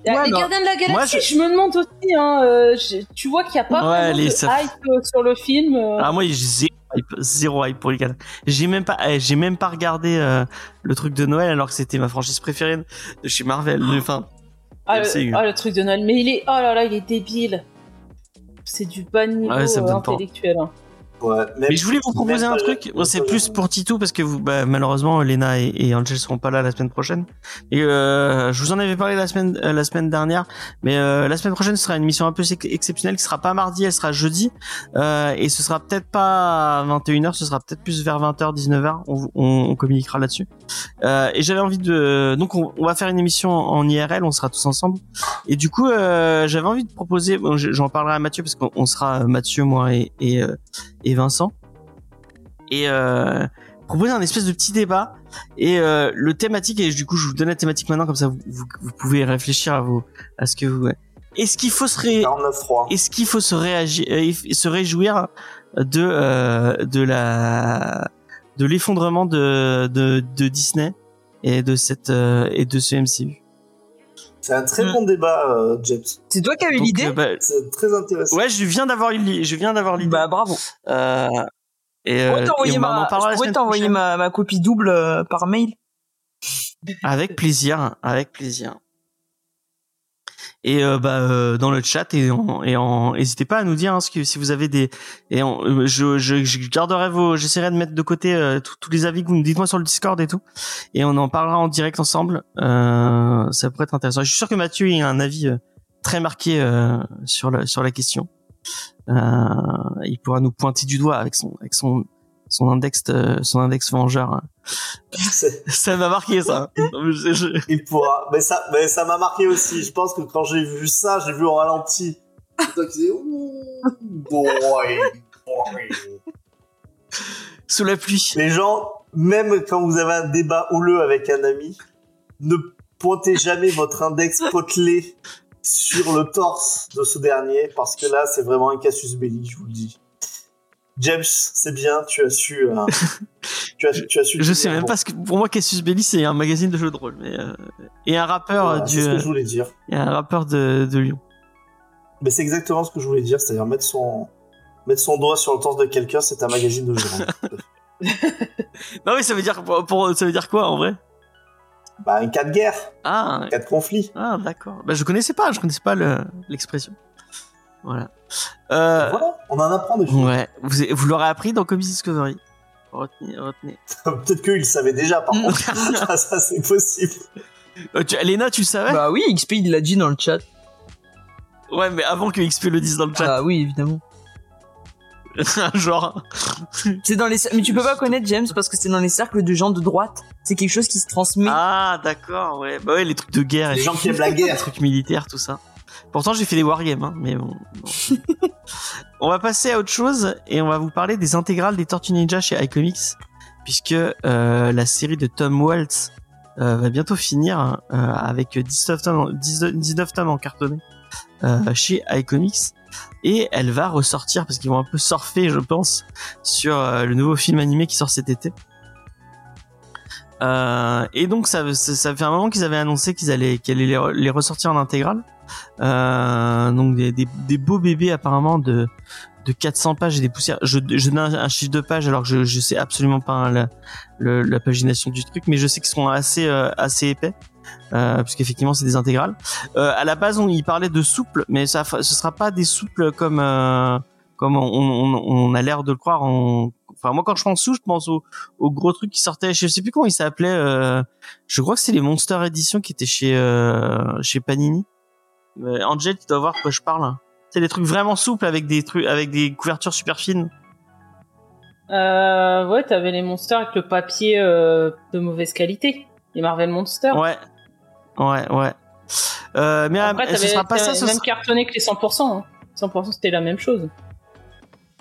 Ouais, les Gardiens de la Galaxie, moi, je... je- me demande aussi, hein, euh, je- tu vois qu'il n'y a pas Ouais, vraiment les- de ça- hype euh, sur le film. euh. Ah moi j'ai hype, zéro hype pour les gars. J'ai même pas, eh, j'ai même pas regardé euh, le truc de Noël alors que c'était ma franchise préférée de chez Marvel. Enfin, Ah, le, ah, le truc de Noël. Mais il est, oh là là, il est débile. C'est du bas niveau Ouais, intellectuel. hein. Ouais, même- mais je voulais vous proposer un truc. Bon, c'est plus pour Titou parce que vous, bah, malheureusement, Lena et, et Angel seront pas là la semaine prochaine. Et euh, je vous en avais parlé la semaine, euh, la semaine dernière, mais euh, la semaine prochaine ce sera une émission un peu ex- exceptionnelle qui sera pas mardi, elle sera jeudi, euh, et ce sera peut-être pas à 21h, ce sera peut-être plus vers 20h, 19h. On, on, on communiquera là-dessus. Euh, et j'avais envie de, donc on, on va faire une émission en IRL, on sera tous ensemble. Et du coup, euh, j'avais envie de proposer, bon, je- j'en parlerai à Mathieu parce qu'on on sera Mathieu, moi et et, euh, et Vincent. Et euh, proposer un espèce de petit débat. Et euh, le thématique et du coup je vous donne la thématique maintenant comme ça vous, vous, vous pouvez réfléchir à vous à ce que vous est-ce qu'il faut se ré... 49.3. est-ce qu'il faut se réagir euh, se réjouir de euh, de la de l'effondrement de, de de Disney et de cette euh, et de ce MCU C'est un très Mm. bon débat, euh, James. C'est toi qui as eu l'idée euh, bah, C'est très intéressant. ouais je viens d'avoir eu l'i- je viens d'avoir l'idée Bah bravo. euh, et, Je euh, pourrais et t'envoyer ma, ma copie double euh, par mail. Avec plaisir, avec plaisir. Et euh, bah euh, dans le chat et en, et en n'hésitez pas à nous dire hein, ce que si vous avez des et en- euh, je, je je garderai vos j'essaierai de mettre de côté euh, tous les avis que vous me dites-moi sur le Discord et tout et on en parlera en direct ensemble. Euh, ça pourrait être intéressant. Je suis sûr que Mathieu il a un avis très marqué sur la sur la question. Il pourra nous pointer du doigt avec son avec son son index euh, son index vengeur. Ça m'a marqué ça. [LAUGHS] Je- je- Il pourra. Mais ça, mais ça m'a marqué aussi. Je pense que quand j'ai vu ça, j'ai vu au ralenti. Donc, il boy, boy. Sous la pluie. Les gens, même quand vous avez un débat houleux avec un ami, ne pointez jamais votre index potelé sur le torse de ce dernier, parce que là, c'est vraiment un casus belli, je vous le dis. James, c'est bien, tu as su, euh, [LAUGHS] tu as, tu as su. Je sais même bon. pas ce que pour moi Cassius Belli c'est un magazine de jeux de rôle mais euh, et un rappeur Voilà, du c'est ce que je voulais dire. et un rappeur de, de Lyon. Mais c'est exactement ce que je voulais dire, c'est-à-dire mettre son, mettre son doigt sur le torse de quelqu'un, c'est un magazine de jeux de rôle. [LAUGHS] Non mais ça veut dire pour, ça veut dire quoi en vrai? Bah, un cas de guerre, Ah un cas de conflit. ah d'accord. Bah je connaissais pas, je connaissais pas le- l'expression. Voilà. Euh, Voilà, on en apprend des choses. ouais, vous, vous l'aurez appris dans Comics Discovery. Retenez, retenez. [LAUGHS] Peut-être qu'ils le savaient déjà, par contre. ça, [LAUGHS] [LAUGHS] ça, c'est possible. Euh, tu, Léna, tu le savais? Bah oui, XP il l'a dit dans le chat. Ouais, mais avant que XP le dise dans le chat. Ah oui, évidemment. Genre. C'est dans les mais tu peux pas connaître James parce que c'est dans les cercles de gens de droite. C'est quelque chose qui se transmet. Ah, d'accord, ouais. Bah ouais, les trucs de guerre et Les gens qui aiment la les guerre. trucs militaires, tout ça. Pourtant, j'ai fait des wargames, hein, mais bon. bon. [LAUGHS] on va passer à autre chose et on va vous parler des intégrales des Tortues Ninja chez iComics, puisque euh, la série de Tom Waltz euh, va bientôt finir euh, avec 19 tomes, en- 19 19 tomes en cartonné euh, chez iComics. Et elle va ressortir parce qu'ils vont un peu surfer, je pense, sur le nouveau film animé qui sort cet été. Euh, et donc ça, ça, ça fait un moment qu'ils avaient annoncé qu'ils allaient, qu'ils allaient les, les ressortir en intégrale. Euh, donc des, beaux bébés apparemment de, de 400 pages et des poussières. Je, donne un, chiffre de page alors que je, je sais absolument pas hein, la, la pagination du truc, mais je sais qu'ils sont assez, euh, assez épais. Euh, puisqu'effectivement c'est des intégrales. Euh, à la base on y parlait de souples, mais ça, ce sera pas des souples comme euh, comme on, on, on a l'air de le croire. En... Enfin moi quand je pense sous, je pense au, gros truc qui sortait. Je sais plus comment il s'appelait. Je crois que c'est les Monster Edition qui étaient chez chez Panini. Euh, Angel, tu dois voir de quoi je parle. hein. C'est des trucs vraiment souples avec des trucs avec des couvertures super fines. Euh, ouais, t'avais les monsters avec le papier euh, de mauvaise qualité. Les Marvel Monsters. Ouais, ouais, ouais. Euh, mais Après, ce sera pas ça. Ce même sera... cartonné que les 100%. Hein. 100% c'était la même chose.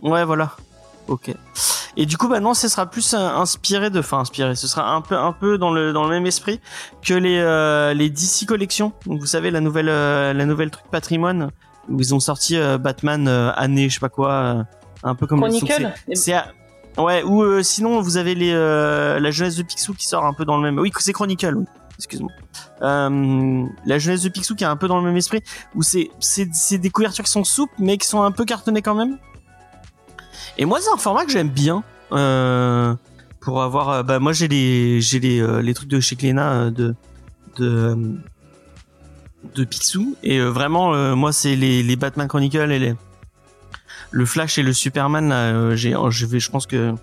Ouais, voilà. Ok. Et du coup, maintenant, ce sera plus euh, inspiré de, enfin, inspiré. Ce sera un peu, un peu dans le dans le même esprit que les euh, les DC collections. Donc, vous savez, la nouvelle euh, la nouvelle truc patrimoine où ils ont sorti euh, Batman euh, année, je sais pas quoi, un peu comme Chronicle. c'est- ouais. Ou euh, sinon, vous avez les euh, la jeunesse de Picsou qui sort un peu dans le même. Oui, c'est Chronicle. Oui. Excuse-moi. Euh, la jeunesse de Picsou qui est un peu dans le même esprit où c'est c'est c'est des couvertures qui sont souples mais qui sont un peu cartonnées quand même. Et moi, c'est un format que j'aime bien. Euh, pour avoir, euh, bah moi j'ai les j'ai les euh, les trucs de chez Cléna de de de Picsou et vraiment moi c'est les les Batman Chronicle et les le Flash et le Superman là, j'ai je vais je pense que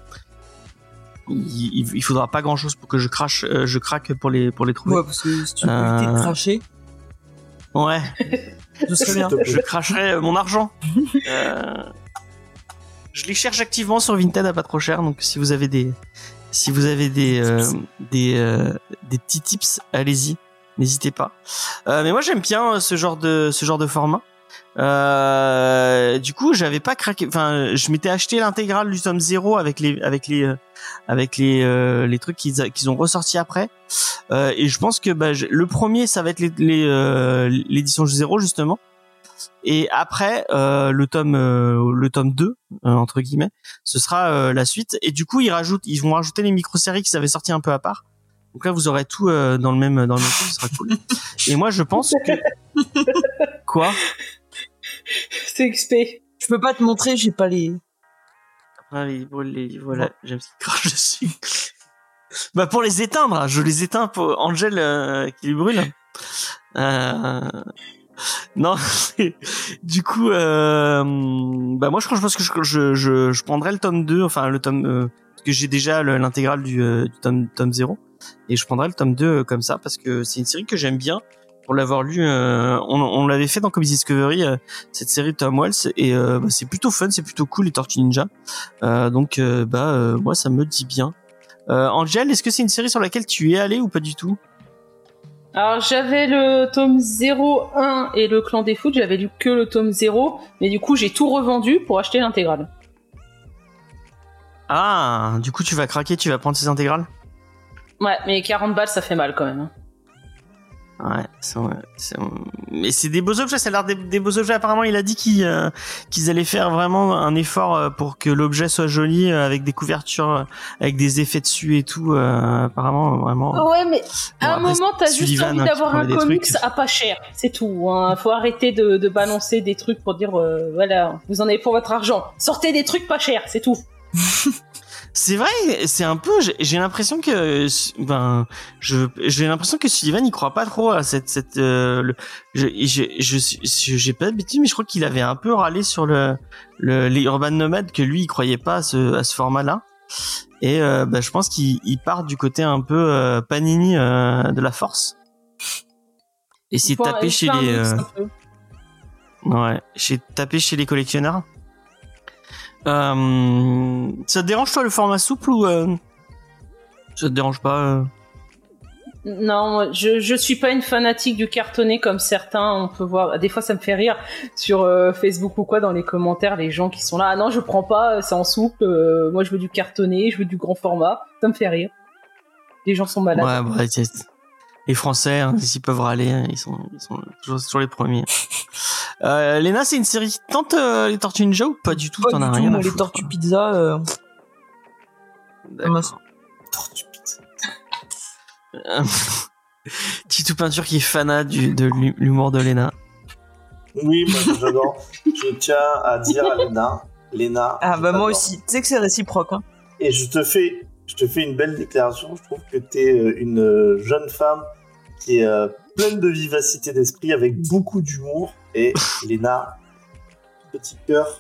il, il- faudra pas grand chose pour que je crache je craque pour les pour les trouver. Ouais, parce que si tu peux éviter de cracher, Ouais. [LAUGHS] ce serait bien. Je plaît. cracherai euh, mon argent. Euh, [LAUGHS] je les cherche activement sur Vinted à pas trop cher, donc si vous avez des, si vous avez des, euh, des, euh, des petits tips, allez-y, n'hésitez pas. Euh, mais moi j'aime bien euh, ce genre de, ce genre de format. Euh, du coup, j'avais pas craqué. Enfin, je m'étais acheté l'intégrale du tome 0 avec les, avec les, euh, avec les, euh, les trucs qu'ils, qu'ils ont ressortis après. Euh, et je pense que bah, le premier, ça va être les, les, euh, l'édition 0 justement. Et après euh, le tome euh, le tome 2 euh, entre guillemets, ce sera euh, la suite et du coup ils rajoutent ils vont rajouter les micro-séries qui avaient sorti un peu à part. Donc là vous aurez tout euh, dans le même dans le même truc, ce sera cool. [LAUGHS] Et moi je pense que [LAUGHS] quoi? C'est XP. Je peux pas te montrer, j'ai pas les. Ah, les, les- voilà, j'aime ce qui crache dessus. bah pour les éteindre, je les éteins pour Angel euh, qui les brûle. Euh... [LAUGHS] Non, du coup, euh... bah moi je pense que je, je, je, prendrais le tome 2, enfin le tome euh, parce que j'ai déjà le- l'intégrale du, euh, du tome tome 0 et je prendrais le tome 2 euh, comme ça parce que c'est une série que j'aime bien pour l'avoir lu. euh, on on l'avait fait dans Comics Discovery, cette série de Tom Wells, et bah, c'est plutôt fun, c'est plutôt cool les Tortues Ninja. Donc bah moi ça me dit bien. Euh, Angel, est-ce que c'est une série sur laquelle tu es allé ou pas du tout? Alors j'avais le tome 0, 1 et le clan des foot, j'avais lu que le tome 0, mais du coup j'ai tout revendu pour acheter l'intégrale. Ah, du coup tu vas craquer, tu vas prendre ces intégrales? Ouais, mais 40 balles ça fait mal quand même. Ouais, c'est mais c'est des beaux objets, ça a l'air des, des beaux objets. Apparemment, il a dit qu'ils euh, qu'ils allaient faire vraiment un effort euh, pour que l'objet soit joli, euh, avec des couvertures, euh, avec des effets dessus et tout. euh, apparemment, vraiment. Ouais, mais à un Bon, après, moment, t'as juste envie hein, d'avoir un comics trucs. à pas cher, c'est tout. Hein. Faut arrêter de, de balancer des trucs pour dire, euh, voilà, vous en avez pour votre argent. Sortez des trucs pas chers, c'est tout. [LAUGHS] C'est vrai, c'est un peu. j'ai- J'ai l'impression que, ben, je, j'ai l'impression que Sullivan il croit pas trop à cette, cette. euh, le- je, je, je, je- j'ai pas de bêtises, mais je crois qu'il avait un peu râlé sur le, le les Urban Nomades que lui il croyait pas à ce, à ce format-là. Et euh, bah, je pense qu'il il part du côté un peu euh, Panini euh, de la force. Et c'est Faut un- tapé il chez les, euh, ouais, chez tapé chez les collectionneurs. Euh, ça te dérange toi le format souple ou euh, ça te dérange pas euh Non, je, je suis pas une fanatique du cartonné comme certains, on peut voir. Des fois, ça me fait rire sur Facebook ou quoi, dans les commentaires, les gens qui sont là. Ah non, je prends pas, c'est en souple. moi, je veux du cartonné, je veux du grand format. Ça me fait rire. Les gens sont malades. Ouais, bah, c'est- les Français, hein, [LAUGHS] s'ils peuvent râler, hein, ils sont, ils sont toujours, toujours les premiers. Euh, Léna, c'est une série qui tente euh, les Tortues Ninja ou pas du tout? Pas T'en du as tout, rien moi, les foutre tortues pizza. euh, D'accord. Tortue Pizza. [LAUGHS] Euh, Titou Peinture qui est fanat du, de l'hu- l'humour de Léna. Oui, moi j'adore. Je tiens à dire à Léna, Léna. Ah bah moi aussi. Tu sais que c'est réciproque. Hein. Et je te fais, je te fais une belle déclaration. Je trouve que tu es une euh, jeune femme qui est euh, pleine de vivacité d'esprit, avec beaucoup d'humour. Et Léna, petit cœur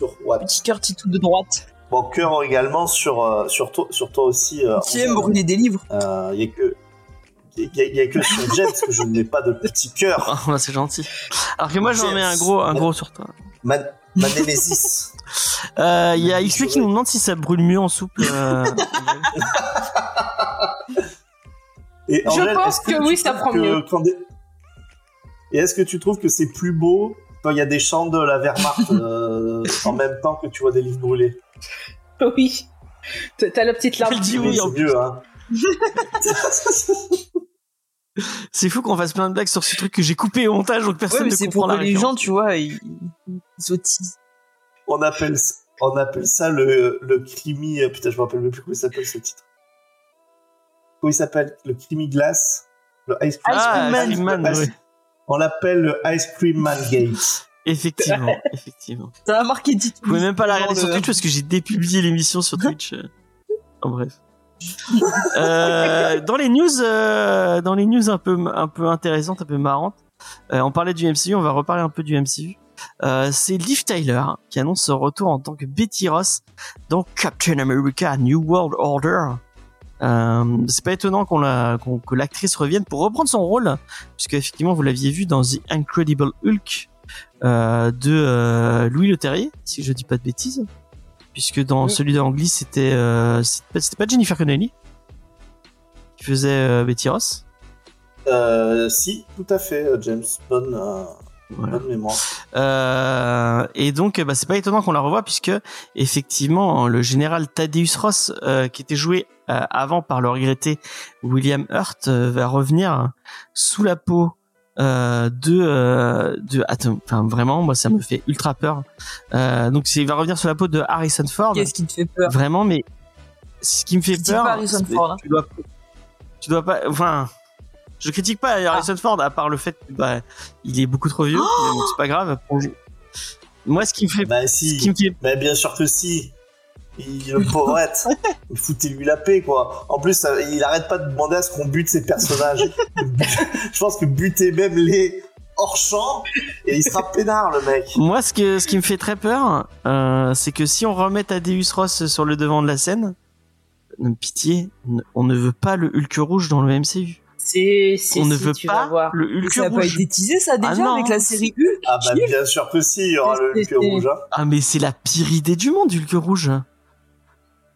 droite. Petit cœur titou de droite. Bon, cœur également sur, euh, sur, toi, sur toi aussi. euh, Qui aime brûler des livres. Il y a que. Il y, a- y a que sur James que je n'ai pas de petit cœur. Oh, [LAUGHS] bah, c'est gentil. Alors que moi, j'en mets un gros, un gros sur toi. Ma némésis. [LAUGHS] Euh, Il y a XP qui nous demande si ça brûle mieux en souple. euh, [LAUGHS] Et Je pense que oui, ça prend mieux. quand des- Et est-ce que tu trouves que c'est plus beau quand il y a des chants de la Wehrmacht [LAUGHS] euh, en même temps que tu vois des livres brûlés? Oui. T'as la petite larme. Elle dit Oui, oui, en mieux, hein. C'est fou qu'on fasse plein de blagues sur ce truc que j'ai coupé au montage donc Ouais, personne mais ne c'est comprend pour la que les gens, tu vois, ils, ils on appelle on appelle ça le le crimi. euh, Putain, je me rappelle même plus comment il s'appelle ce titre. Comment il s'appelle? Le crimi glace? Le ice cream. Ah, Ice Man, Man. oui. On l'appelle le ice cream man gate. Effectivement, [LAUGHS] effectivement. Ça a marqué titre. Vous pouvez même pas la regarder sur de- Twitch parce que j'ai dépublié l'émission sur [LAUGHS] Twitch. euh. En bref. Euh, dans les news, euh, dans les news un peu un peu intéressantes, un peu marrantes, euh, on parlait du MCU, on va reparler un peu du MCU. C'est Liv Tyler qui annonce son retour en tant que Betty Ross dans Captain America New World Order. C'est pas étonnant qu'on la, que l'actrice revienne pour reprendre son rôle, puisque effectivement vous l'aviez vu dans The Incredible Hulk de Louis Leterrier, si je dis pas de bêtises, puisque dans Oui. celui d'Angly c'était euh, c'était pas- Jennifer Connelly qui faisait euh, Betty Ross. Euh, si, tout à fait, euh, James. Bonne, euh, Voilà. bonne mémoire. Euh, et donc, bah, c'est pas étonnant qu'on la revoie puisque effectivement le général Thaddeus Ross, euh, qui était joué euh, avant par le regretté William Hurt, va revenir sous la peau euh, de euh, de attends, enfin vraiment, moi ça me fait ultra peur. Euh, donc c'est- il va revenir sous la peau de Harrison Ford. Qu'est-ce qui te fait peur? Vraiment, mais ce qui me fait Critique peur, pas Harrison Ford, hein? tu dois, tu dois pas, enfin, je critique pas Ah. Harrison Ford à part le fait que bah, il est beaucoup trop vieux, Oh mais bon, c'est pas grave. Pour- Moi, ce qui me fait, Bah ce qui me fait, Mais bien sûr que si. Il, le pauvrette. [LAUGHS] Foutez-lui la paix, quoi. En plus, ça- il arrête pas de demander à ce qu'on bute ses personnages. [LAUGHS] Je pense que buter même les hors champ, et il sera peinard, le mec. moi, ce que, ce qui me fait très peur, euh, c'est que si on remet Thaddeus Ross sur le devant de la scène, pitié, on ne veut pas le Hulk rouge dans le MCU. C'est, c'est On ne si, veut tu vas pas voir. le Hulk ça a pas rouge. été teasé ça déjà Ah non, avec la série Hulk Ah bah bien sûr que si, il y aura le Hulk rouge. Hein. Ah mais c'est la pire idée du monde, Hulk rouge.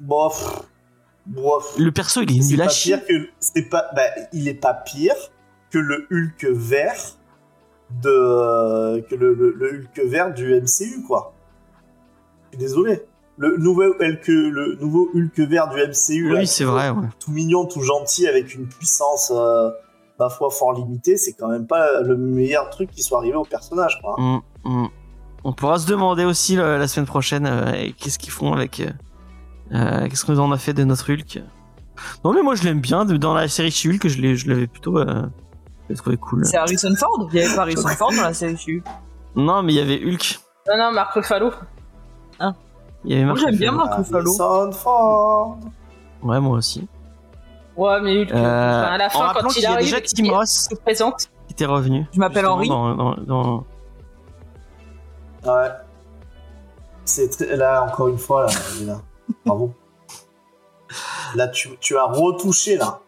Bon, pff, Le perso, il est c'est nul à pas chier. pire que c'est pas bah, il est pas pire que le Hulk vert de que le, le, le Hulk vert du MCU quoi. Désolé. Le nouveau Hulk le nouveau Hulk vert du MCU Oui, c'est vrai. ouais. tout mignon, tout gentil avec une puissance euh, ma foi fort limitée, c'est quand même pas le meilleur truc qui soit arrivé au personnage quoi. Mm, mm. On pourra se demander aussi la semaine prochaine euh, qu'est-ce qu'ils font avec. euh, euh, qu'est-ce qu'on en a fait de notre Hulk. Non, mais moi je l'aime bien. Dans la série chez Hulk, je l'ai- je l'avais plutôt. Euh, je l'ai trouvé cool. C'est Harrison Ford Il y avait pas Harrison Ford dans la série Hulk Non, mais il y avait Hulk. Non, non, Marc Ruffalo. Il y avait Moi Mark j'aime bien. Mark Ruffalo. Harrison Ford. Ouais, moi aussi. Ouais, mais Hulk, Euh, enfin, à la en fin, rappelant quand qu'il il y a arrive, Ross se présente. qui était revenu. Je m'appelle Henri. Dans, dans, dans- Ouais. C'est très... là encore une fois là. Bravo. Là tu, tu as retouché là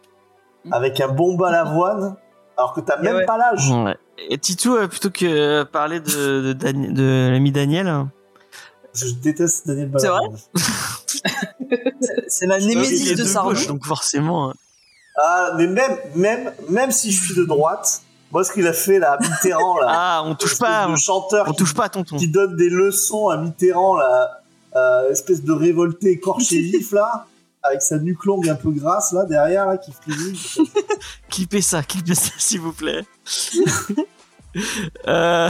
avec un bon balavoine alors que t'as même ouais. pas l'âge. Ouais. Et Titou, euh, plutôt que parler de, de, Dan- de l'ami Daniel, Je déteste Daniel C'est Balavoine. [LAUGHS] C'est la némésis de gauche, donc forcément. euh, Ah mais même même même si je suis de droite, moi ce qu'il a fait là à Mitterrand là, Ah, on touche pas, de on, chanteur on qui, touche pas à tonton. qui donne des leçons à Mitterrand là, euh, espèce de révolté écorché [LAUGHS] vif là. Avec sa nuque longue un peu grasse là derrière là qui frisille. [LAUGHS] Clippez ça, clippez ça, [LAUGHS] s'il vous plaît. euh,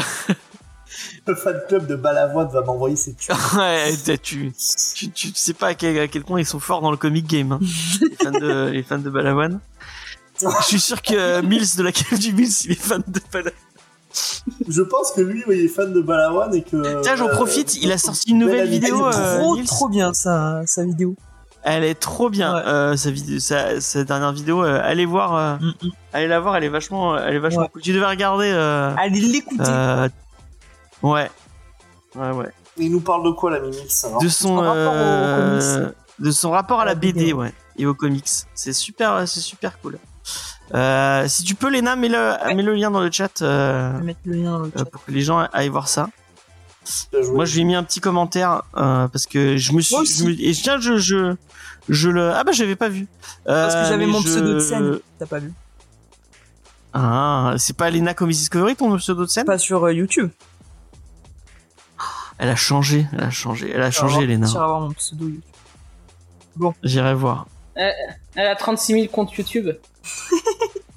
Le fan club de Balavoine va m'envoyer ses tubes. ouais, tu, tu, tu sais pas à quel, à quel point ils sont forts dans le comic game, hein, les, fans de, les fans de Balavoine. Je suis sûr que Mills de la cave du Mills, il est fan de Balavoine. [LAUGHS] Je pense que lui, oui, il est fan de Balavoine et que. Tiens, j'en euh, profite, il a sorti une nouvelle vidéo. Elle est euh, trop trop bien sa, sa vidéo. Elle est trop bien, Ouais. euh, sa, vidéo, sa, sa dernière vidéo. euh, allez voir, euh, Mm, mm. allez la voir, elle est vachement, elle est vachement Ouais. cool. Tu devais regarder. Euh, Allez l'écouter. euh, ouais, ouais, ouais. Il nous parle de quoi, la Mimix alors De son, au euh, de son rapport à, À la la BD, BD, ouais, et aux comics. C'est super, c'est super cool. Euh, si tu peux, Léna, mets le, mets le lien dans le chat euh, Je vais mettre le lien dans le euh, chat. pour que les gens aillent voir ça. Moi, je lui ai mis un petit commentaire euh, parce que je me suis, je me- et tiens, je, je, je le, ah bah j'avais pas vu. Parce que j'avais mon je- pseudo de scène. T'as pas vu Ah, c'est pas Lena Comics Discovery ton pseudo de scène? Pas sur euh, YouTube. Elle a changé, elle a changé, elle a changé, Lena. J'irai voir mon pseudo YouTube. J'irai voir. Elle a 36 000 comptes YouTube.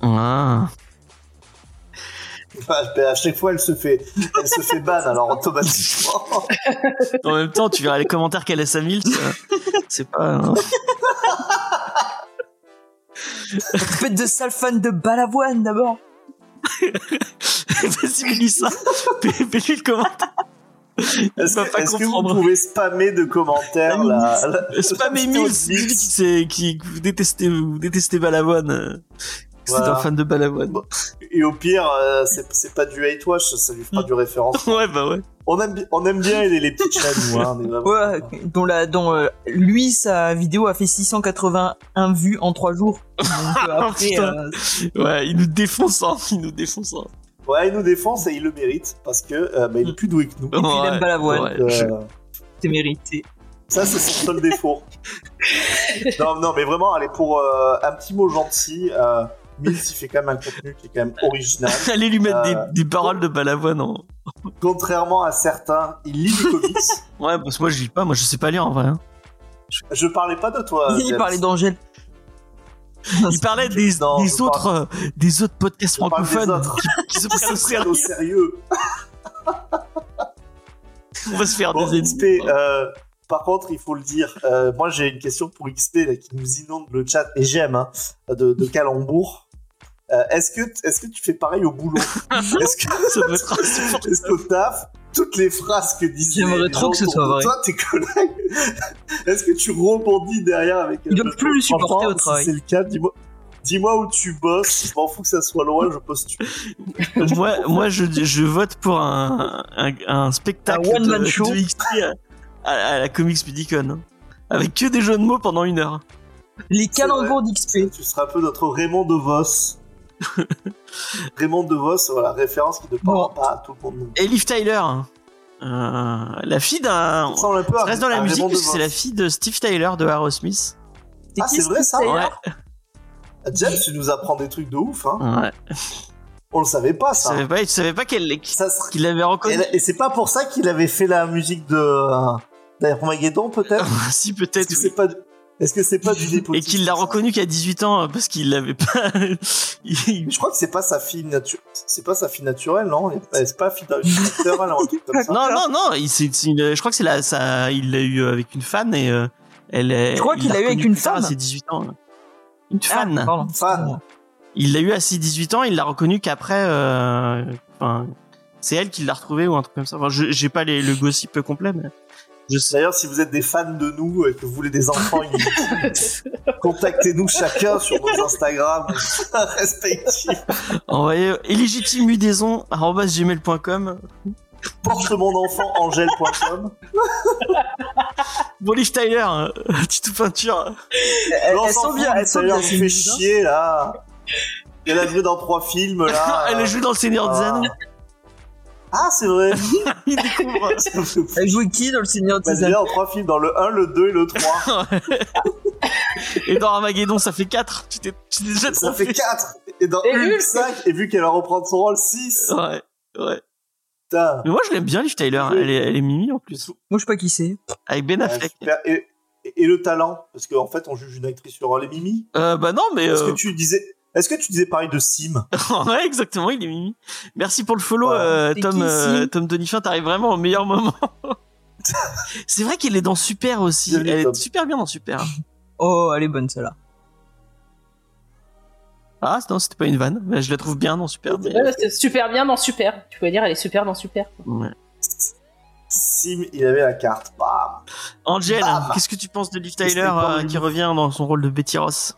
Ah. À chaque fois, elle se fait, elle se fait ban, alors automatiquement. [LAUGHS] En même temps, tu verras les commentaires qu'elle laisse à Mills. euh, c'est pas. hein. Faites de sales fans de Balavoine d'abord. [LAUGHS] Vas-y, Mélissa. Fais-lui le commentaire. [LAUGHS] Est-ce va que, vous pouvez spammer de commentaires la, la- la Mills. de Dites qui, c'est- qui vous détestez, vous détestez Balavoine. C'est Voilà. un fan de Balavoine. Et au pire, euh, c'est pas du hate watch, ça lui fera du référence. [LAUGHS] Ouais, bah ouais. On aime, on aime bien les, les petites chaînes, hein, est Ouais, dont, la, dont euh, lui, sa vidéo a fait 681 vues en 3 jours. Donc, euh, [LAUGHS] après, Putain. euh, Ouais, il nous défonce, hein. Il nous défonce. hein. Ouais, il nous défonce et il le mérite parce que euh, bah, il est plus doué que nous. puis il aime ouais, Donc, je- euh, c'est mérité. Ça, c'est son seul [LAUGHS] défaut. non, non, mais vraiment, allez, pour euh, un petit mot gentil, euh, Mills, il fait quand même un contenu qui est quand même original. [LAUGHS] Allez lui mettre Euh, des, des paroles de Balavoine en. Contrairement à certains, il lit du comics. Ouais, parce que moi je lis pas, moi je sais pas lire en vrai. hein. Je parlais pas de toi. il parlait d'Angèle. [LAUGHS] Il parlait des, Non, des autres, euh, des autres podcasts francophones [LAUGHS] qui, qui se prennent au sérieux. sérieux. On va se faire Bon, des XP, euh, par contre, il faut le dire, euh, moi j'ai une question pour XP là, qui nous inonde le chat, et j'aime, hein, de, de calembour. Est-ce que, est-ce que tu fais pareil au boulot? [LAUGHS] Est-ce que, est-ce qu'au taf, toutes les phrases que disent J'aimerais les trop gens que ce soit vrai. Toi, tes collègues, [LAUGHS] est-ce que tu rebondis derrière avec Ils doivent plus le supporter au travail. Si c'est le cas, dis-moi. Dis-moi où tu bosses, je m'en fous que ça soit loin, je postule. [LAUGHS] moi, moi je, je vote pour un, un, un spectacle Un de, show. de à, à- à la Comics Pidicon. hein. Avec que des jeux de mots pendant une heure. Les calembours d'XP. Tu seras un peu notre Raymond DeVos [LAUGHS] Raymond DeVos, voilà, référence qui ne parlera Bon. pas à tout le monde. Et Liv Tyler, hein. Euh, la fille d'un. Ça un peu Ça à- reste dans la musique parce que c'est la fille de Steve Tyler de Aerosmith. Ah, c'est vrai, ça Ouais, Ah, James, tu nous apprends des trucs de ouf, hein. ouais. On le savait pas, Tu ça. savais pas, tu savais pas serait- qu'il l'avait reconnu. Et, et c'est pas pour ça qu'il avait fait la musique de euh, d'Armageddon, peut-être? [LAUGHS] Si peut-être. oui. c'est pas, est-ce que c'est pas du Et népotisme qu'il l'a reconnu qu'à 18 ans euh, parce qu'il l'avait pas. [LAUGHS] Il- Je crois que c'est pas sa fille naturelle. C'est pas sa fille naturelle, non? C'est pas fille naturelle, un truc comme ça. Non, non, non. Il, c'est, c'est une- je crois que c'est la, ça, il l'a eu avec une fan et euh, elle est. Je crois il qu'il l'a eu avec reconnu une plus tard femme. À ses 18 ans. Une Ah, fan. pardon. Fan. Il l'a eu à ses 18 ans. Il l'a reconnu qu'après. euh, Enfin, c'est elle qui l'a retrouvé ou un truc comme ça. Enfin, je, j'ai pas les, le gossip complet, mais. D'ailleurs, si vous êtes des fans de nous et que vous voulez des enfants [LAUGHS] contactez-nous chacun sur nos Instagram [LAUGHS] respectifs. Envoyez illégitimemudaison@gmail.com. Porte mon enfant angèle.com. Bon, Liv Tyler, [LAUGHS] petite peinture. Elles, elles sont bien, elles sont bien. tu fais chier là. Elle a joué dans trois films là. Elle a joué dans Le Seigneur des Ah. Anneaux. Ah, c'est vrai. [LAUGHS] Il découvre. Elle jouait qui dans le Seigneur Bah, des déjà Anneaux en trois films, dans le 1, le 2 et le 3. [LAUGHS] Et dans Armageddon, ça fait 4. Tu t'es, déjà Ça fait 4. Et dans Et Hulk Hulk. 5, et vu qu'elle va reprendre son rôle 6. Ouais, ouais. Putain. Mais moi, je l'aime bien, Liv Tyler. Oui. Elle est, elle est mimi en plus. Moi, je sais pas qui c'est. Avec Ben Ouais, Affleck. super. Et, et- le talent? Parce qu'en fait, on juge une actrice sur les mimi? Euh, bah non, mais. Est-ce euh, que tu disais. Est-ce que tu disais pareil de Sim? [LAUGHS] Ouais, exactement, il est mimi. Merci pour le follow, Ouais. euh, Tom, euh, Tom Donifin. T'arrives vraiment au meilleur moment. [LAUGHS] C'est vrai qu'elle est dans Super aussi. Bienvenue, Elle est Tom. super bien dans Super. Oh, elle est bonne celle-là. Ah, non, c'était pas une vanne. mais Je la trouve bien dans Super. mais- Ouais, super bien dans Super. Tu pouvais dire, elle est super dans Super. Ouais. Sim, il avait la carte. Bam. Angel, qu'est-ce que tu penses de Liv Tyler euh, qui revient dans son rôle de Betty Ross?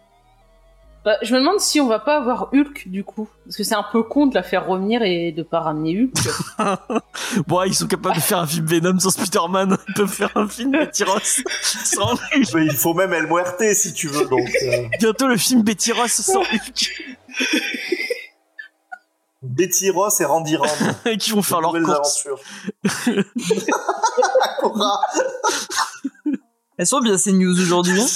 Bah, je me demande si on va pas avoir Hulk du coup. Parce que c'est un peu con de la faire revenir et de pas ramener Hulk. [LAUGHS] Bon, ils sont capables de faire un film Venom sans Spider-Man. Ils peuvent faire un film Betty Ross sans Hulk. [LAUGHS] Mais il faut même El Muerte si tu veux, donc. euh, Bientôt le film Betty Ross sans Hulk. Betty Ross et Randy Rand. [LAUGHS] qui vont faire leur course. aventures. Cora. Elles sont bien ces news aujourd'hui. Hein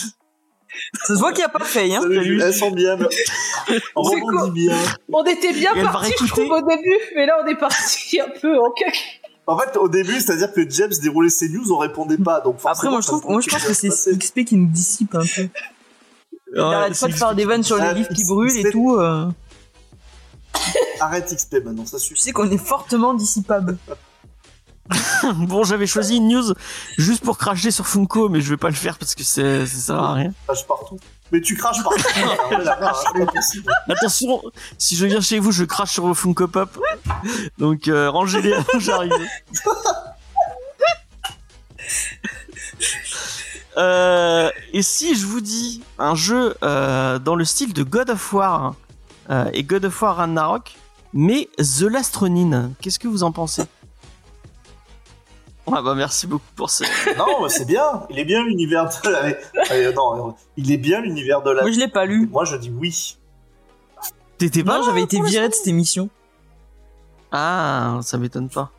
Ça se voit qu'il n'y a pas fait, hein Elles sont bien. [LAUGHS] On rebondit bien. on était bien parti, je trouve, au début, mais là on est parti [LAUGHS] un peu en cac. En fait, au début, c'est-à-dire que James déroulait ses news, on répondait pas. Donc Après, moi je, trouve, moi, je pense que c'est XP qui nous dissipe un peu. Il arrête pas de faire des vannes sur les Ah, livres qui brûlent et tout. euh. Arrête XP maintenant, ça Tu suffit. sais qu'on est fortement dissipable. [LAUGHS] [LAUGHS] Bon, j'avais choisi une news juste pour cracher sur Funko, mais je vais pas le faire parce que c'est, ça sert à rien. Crache partout. Mais tu craches partout. [LAUGHS] D'accord, hein. Attention, si je viens chez vous, je crache sur vos Funko Pop. Donc, euh, rangez-les avant que j'arrive. Euh, et si je vous dis un jeu euh, dans le style de God of War euh, et God of War Ragnarok, mais The Last Ronin, qu'est-ce que vous en pensez? [LAUGHS] Ah bah merci beaucoup pour ce. Non, mais c'est bien. Il est bien l'univers de la. Allez, non, il est bien l'univers de la. Moi je l'ai pas lu. Moi, je dis oui. T'étais pas j'avais été viré de cette émission. Ah, ça m'étonne pas.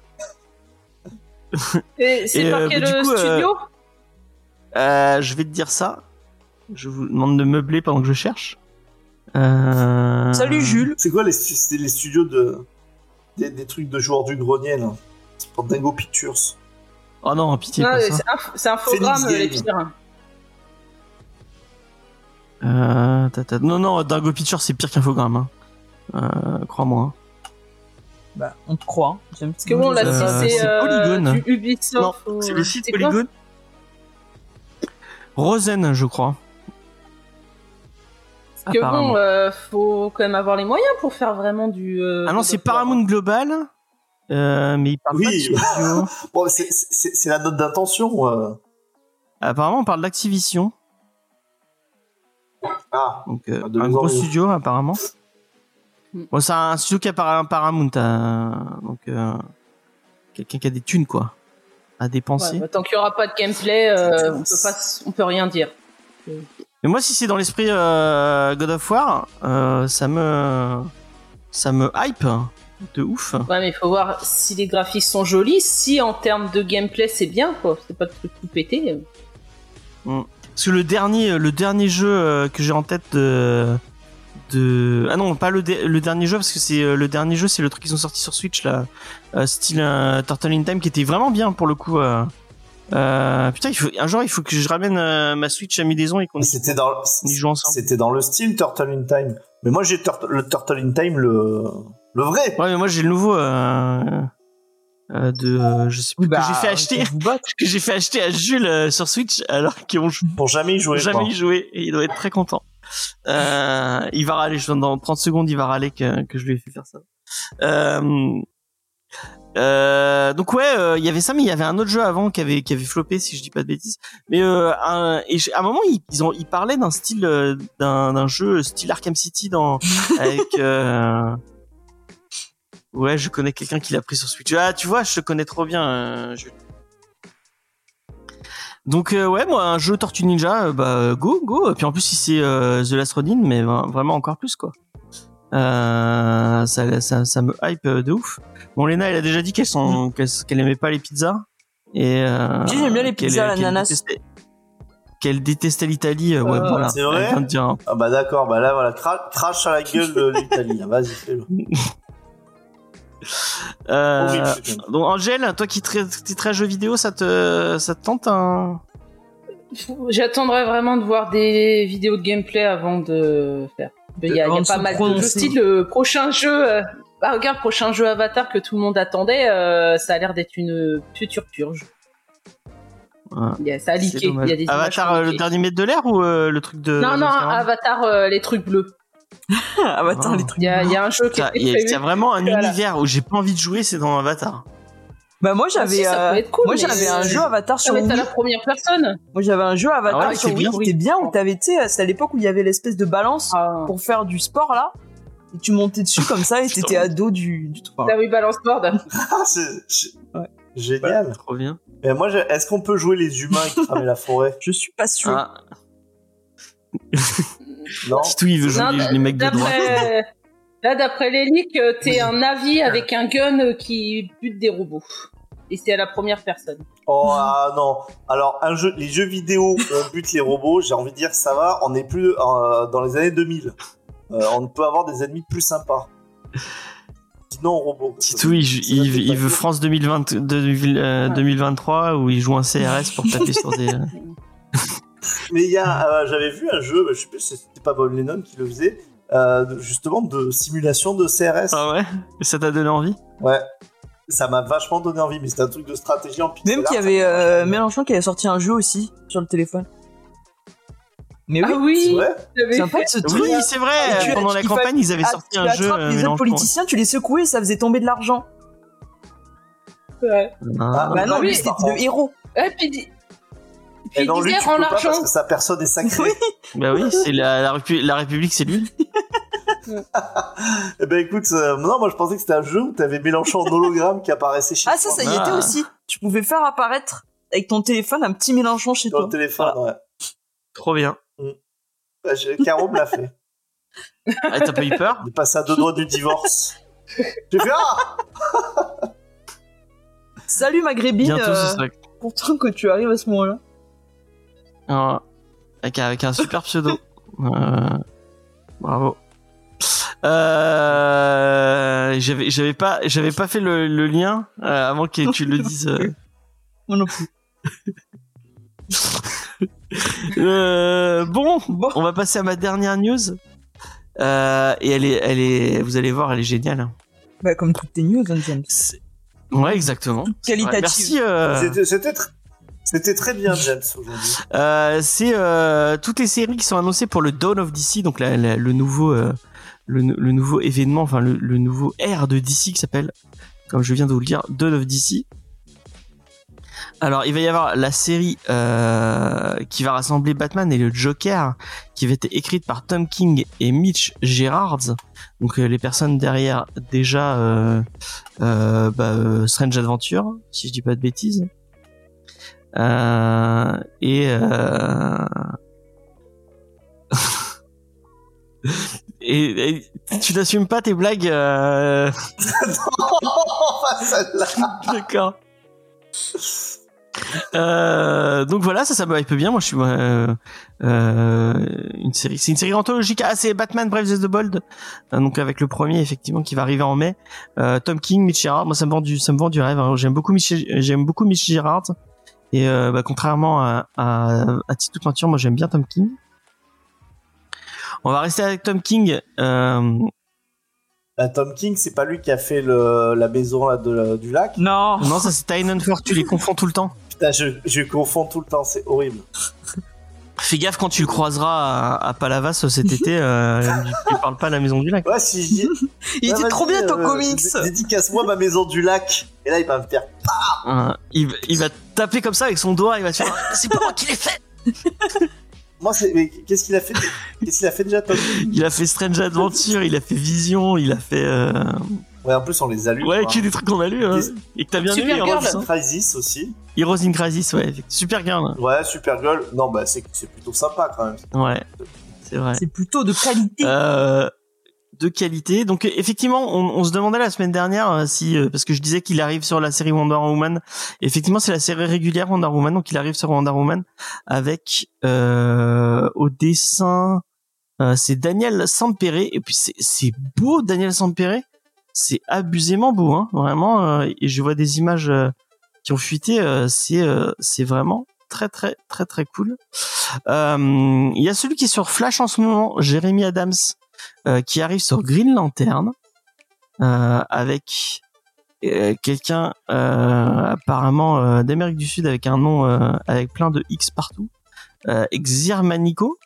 Et c'est par euh, quel bah, coup, euh, studio? Euh, je vais te dire ça. Je vous demande de meubler pendant que je cherche. Euh... Salut Jules. C'est quoi les, stu- c'est les studios de. Des, des trucs de joueurs du grenier, là? C'est pour Dingo Pictures. Oh non, pitié, Non, pas c'est ça. un, c'est un infogramme, les pires. Euh, Non, non, Dingo Picture, c'est pire qu'infogramme. Hein. Euh, Crois-moi. Bah, on te croit. hein. Parce que bon, là, Euh, si c'est euh, Polygone. du Ubisoft. Non, ou- c'est le site Polygon. Rosen, je crois. Parce que bon, euh, faut quand même avoir les moyens pour faire vraiment du. euh, ah non, c'est. Paramount Global. Euh, mais il parle Oui. pas de [LAUGHS] studio. Bon, c'est- la note d'intention. euh. apparemment, on parle d'Activision. Ah, Donc, euh, Ah, de un gros studio, apparemment. Mm. Bon, c'est un studio qui a par- Paramount. euh, donc, euh, quelqu'un qui a des thunes, quoi. À dépenser. Ouais, bah, tant qu'il y aura pas de gameplay, euh, on peut pas, on peut rien dire. Mais moi, si c'est dans l'esprit euh, God of War, euh, ça me ça me hype de ouf. Ouais, mais il faut voir si les graphiques sont jolis, si en termes de gameplay c'est bien, quoi. C'est pas truc tout pété. Parce que le dernier le dernier jeu euh, que j'ai en tête de de ah non pas le, dernier jeu parce que c'est euh, le dernier jeu c'est le truc qu'ils ont sorti sur Switch là euh, style euh, Turtle in Time qui était vraiment bien pour le coup euh, euh, putain il faut un jour il faut que je ramène euh, ma Switch à mi-maison et qu'on C'était dans, y joue ensemble c'était dans le style Turtle in Time. Mais moi, j'ai Tur- le Turtle in Time, le, le vrai. ouais mais moi j'ai le nouveau euh, euh, de euh, je sais plus Oui, bah, que j'ai fait acheter [LAUGHS] que j'ai fait acheter à Jules euh, sur Switch alors qu'ils ont Pour jamais y jouer. jamais y joué et il doit être très content. Euh, il va râler, je dans 30 secondes, il va râler que, que je lui ai fait faire ça. Euh, euh, donc ouais, euh, il y avait ça, mais il y avait un autre jeu avant qui avait qui avait floppé, si je dis pas de bêtises. Mais euh, un, et à un moment, ils, ils ont ils parlaient d'un style d'un d'un jeu style Arkham City dans [LAUGHS] avec. Ouais, je connais quelqu'un qui l'a pris sur Switch. Ah, tu vois, je te connais trop bien. euh. Donc euh, ouais, moi un jeu Tortue Ninja, euh, bah go go. Et puis en plus si c'est euh, The Last Ronin, mais vra- vraiment encore plus quoi. Euh, ça, ça, ça me hype euh, de ouf. Bon, Lena, elle a déjà dit qu'elle qu'elle qu'elle aimait pas les pizzas et euh, Si, j'aime bien les pizzas à l'ananas. Qu'elle détestait l'Italie, euh, ouais, Euh, voilà. c'est vrai de dire, hein. Ah bah d'accord, bah là voilà, cra- crash à la [LAUGHS] gueule de l'Italie. Vas-y, fais-le. [LAUGHS] Euh, donc Angèle, toi qui très jeux vidéo, ça te ça te tente un J'attendrai vraiment de voir des vidéos de gameplay avant de faire. Il y a, y pas mal de. Style le prochain jeu. euh, Bah regarde, prochain jeu Avatar que tout le monde attendait, euh, ça a l'air d'être une future purge. Ouais. Il y a- ça a C'est leaké. Il dommage. y a des images Avatar, le dernier maître de l'air ou euh, le truc de Non, non, Avatar, euh, les trucs bleus. [LAUGHS] Avatar, les trucs. Il y a, il y a un qui Il y, a- y vraiment un Voilà. univers où j'ai pas envie de jouer, c'est dans Avatar. Bah moi Ah, j'avais si, euh, cool, moi mais j'avais un c'est- jeu Avatar Ça sur va être à Wii. la première personne. Moi j'avais un jeu Avatar Ah ouais, sur c'est Wii bien. qui était bien où t'avais tu sais c'était à l'époque où il y avait l'espèce de balance Ah. pour faire du sport là et tu montais dessus comme ça et [LAUGHS] t'étais à dos du du truc. Ah oui, balance board. Ah, [LAUGHS] c'est c'est- Ouais. génial. Trop bien. Et moi, je- est-ce qu'on peut jouer les humains et cramer la forêt? Je suis pas sûr. Non Titou, il veut jouer Non, les, mecs de droite. Là, d'après les leaks, euh, t'es un navire avec un gun euh, qui bute des robots. Et c'est à la première personne. Oh ah, non. Alors, un jeu, les jeux vidéo, on bute les robots, j'ai envie de dire, ça va, on est plus euh, dans les années 2000. Euh, on peut avoir des ennemis plus sympas. Sinon, robot. Titou, il, il- il veut. France 2020, de- euh, Ouais. 2023 où il joue un CRS pour taper sur des. [LAUGHS] euh, Mais il y a, euh, j'avais vu un jeu, je sais plus si c'était pas Bob Lennon qui le faisait, euh, justement de simulation de CRS. Ah ouais? Ça t'a donné envie? Ouais. Ça m'a vachement donné envie, mais c'était un truc de stratégie en pixel Même qu'il y avait euh, Mélenchon qui avait sorti un jeu aussi sur le téléphone. Mais oui, Ah oui, C'est vrai? c'est Oui, c'est vrai. Tu- Pendant la campagne, fallait- ils avaient Ah, sorti un jeu. les autres politiciens, tu les secouais et ça faisait tomber de l'argent. Ouais. Ah. Bah non, oui, lui c'était le héros. Et puis, puis Et non, lui, tu pas l'argent. parce que sa personne est sacrée. Bah oui, c'est la, la, Répu- la République, c'est lui. [LAUGHS] Eh ben écoute, euh, non, moi je pensais que c'était un jeu où t'avais Mélenchon en hologramme qui apparaissait chez Ah ça, ça y Ah. était aussi. Tu pouvais faire apparaître avec ton téléphone un petit Mélenchon chez toi. le téléphone, ouais. Trop bien. Ouais, j'ai- Caro me l'a fait. Ah, t'as pas eu peur? Il est passé à deux doigts du divorce. J'ai fait Ah Salut Maghrébine, Bientôt, euh, ce sera. content que tu arrives à ce moment-là. Avec, avec un super pseudo. [LAUGHS] Euh, bravo. Euh, j'avais j'avais pas j'avais pas fait le, le lien euh, avant que tu le dises. euh. Moi non plus. [LAUGHS] Euh, bon, Bon. on va passer à ma dernière news. Euh, et elle est elle est vous allez voir elle est géniale. Bah comme toutes tes news, hein, Ouais exactement. Qualitative. Merci. euh, C'était- C'était c'était très bien, James. Euh, c'est euh, toutes les séries qui sont annoncées pour le Dawn of DC, donc le nouveau euh, le, nouveau événement, enfin le, nouveau ère de DC qui s'appelle, comme je viens de vous le dire, Dawn of DC. Alors il va y avoir la série qui va rassembler Batman et le Joker, qui va être écrite par Tom King et Mitch Gerards, donc les personnes derrière déjà bah, Strange Adventure, si je dis pas de bêtises. Euh, et euh, [LAUGHS] et, et tu n'assumes pas tes blagues. euh. [LAUGHS] D'accord. Euh, donc voilà, ça, ça me hype bien. Moi, je suis euh, euh, une série. C'est une série anthologique. Ah, c'est Batman Brave the Bold. Euh, donc avec le premier, effectivement, qui va arriver en mai. Euh, Tom King, Mitch Gerard. Moi, ça me vend du, ça me vend du rêve. hein. J'aime beaucoup Mitch, j'aime beaucoup Mitch Gerard. Et euh, bah, contrairement à, à, à Tito Peinture, moi, j'aime bien Tom King. On va rester avec Tom King. Euh, Bah, Tom King, c'est pas lui qui a fait le, la maison là, de- du lac? Non. non, ça c'est Tynan Ford. Tu les confonds tout le temps. Putain, je, je confonds tout le temps, c'est horrible. Fais gaffe quand tu le croiseras à, à Palavas cet été, euh, tu, tu parles pas à la maison du lac. Ouais, si je dis. Il Ouais, était trop vas-y, bien ton euh, comics. dé- Dédicace-moi ma maison du lac. Et là, il va me faire. Euh, il, va- il va taper comme ça avec son doigt, il va te faire C'est pas moi qui l'ai fait [LAUGHS] Moi, c'est. Mais qu'est-ce qu'il a fait? Qu'est-ce qu'il a fait déjà, Tom? Il a fait Strange Adventure, il a fait Vision, il a fait. Euh... Ouais, en plus, on les a lus. Ouais, que des trucs qu'on a lu, hein. Et que t'as bien lu, Supergirl. Heroes, hein. Crisis aussi. Heroes in Crisis, ouais. Super Girl. Ouais, Supergirl. Non, bah, c'est c'est plutôt sympa quand même. Ouais, c'est vrai. C'est plutôt de qualité. Euh, de qualité. Donc effectivement, on, on se demandait la semaine dernière euh, si euh, parce que je disais qu'il arrive sur la série Wonder Woman. Effectivement, c'est la série régulière Wonder Woman, donc il arrive sur Wonder Woman avec euh, au dessin. euh, c'est Daniel Sampere et puis c'est c'est beau Daniel Sampere. C'est abusément beau, hein, vraiment. euh, et je vois des images euh, qui ont fuité. euh, c'est vraiment très très très très cool. Il y a celui qui est sur Flash en ce moment, Jérémy Adams, qui arrive sur Green Lantern avec quelqu'un apparemment d'Amérique du Sud avec un nom avec plein de X partout, euh, Exirmanico.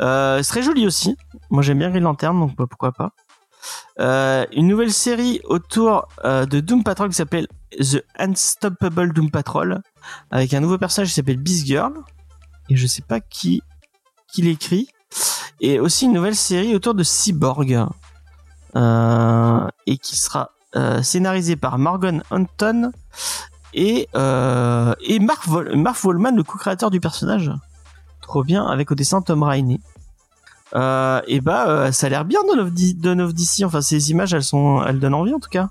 Euh, joli aussi. Moi j'aime bien Green Lantern, donc bah, pourquoi pas. Euh, une nouvelle série autour euh, de Doom Patrol qui s'appelle The Unstoppable Doom Patrol avec un nouveau personnage qui s'appelle Beast Girl et je sais pas qui l'écrit. Et aussi une nouvelle série autour de Cyborg euh, et qui sera scénarisée par Morgan Hunton et et Mark, le co-créateur du personnage. Trop bien avec au dessin Tom Rainey euh, et bah euh, ça a l'air bien de Love D- de Love DC enfin ces images elles sont elles donnent envie en tout cas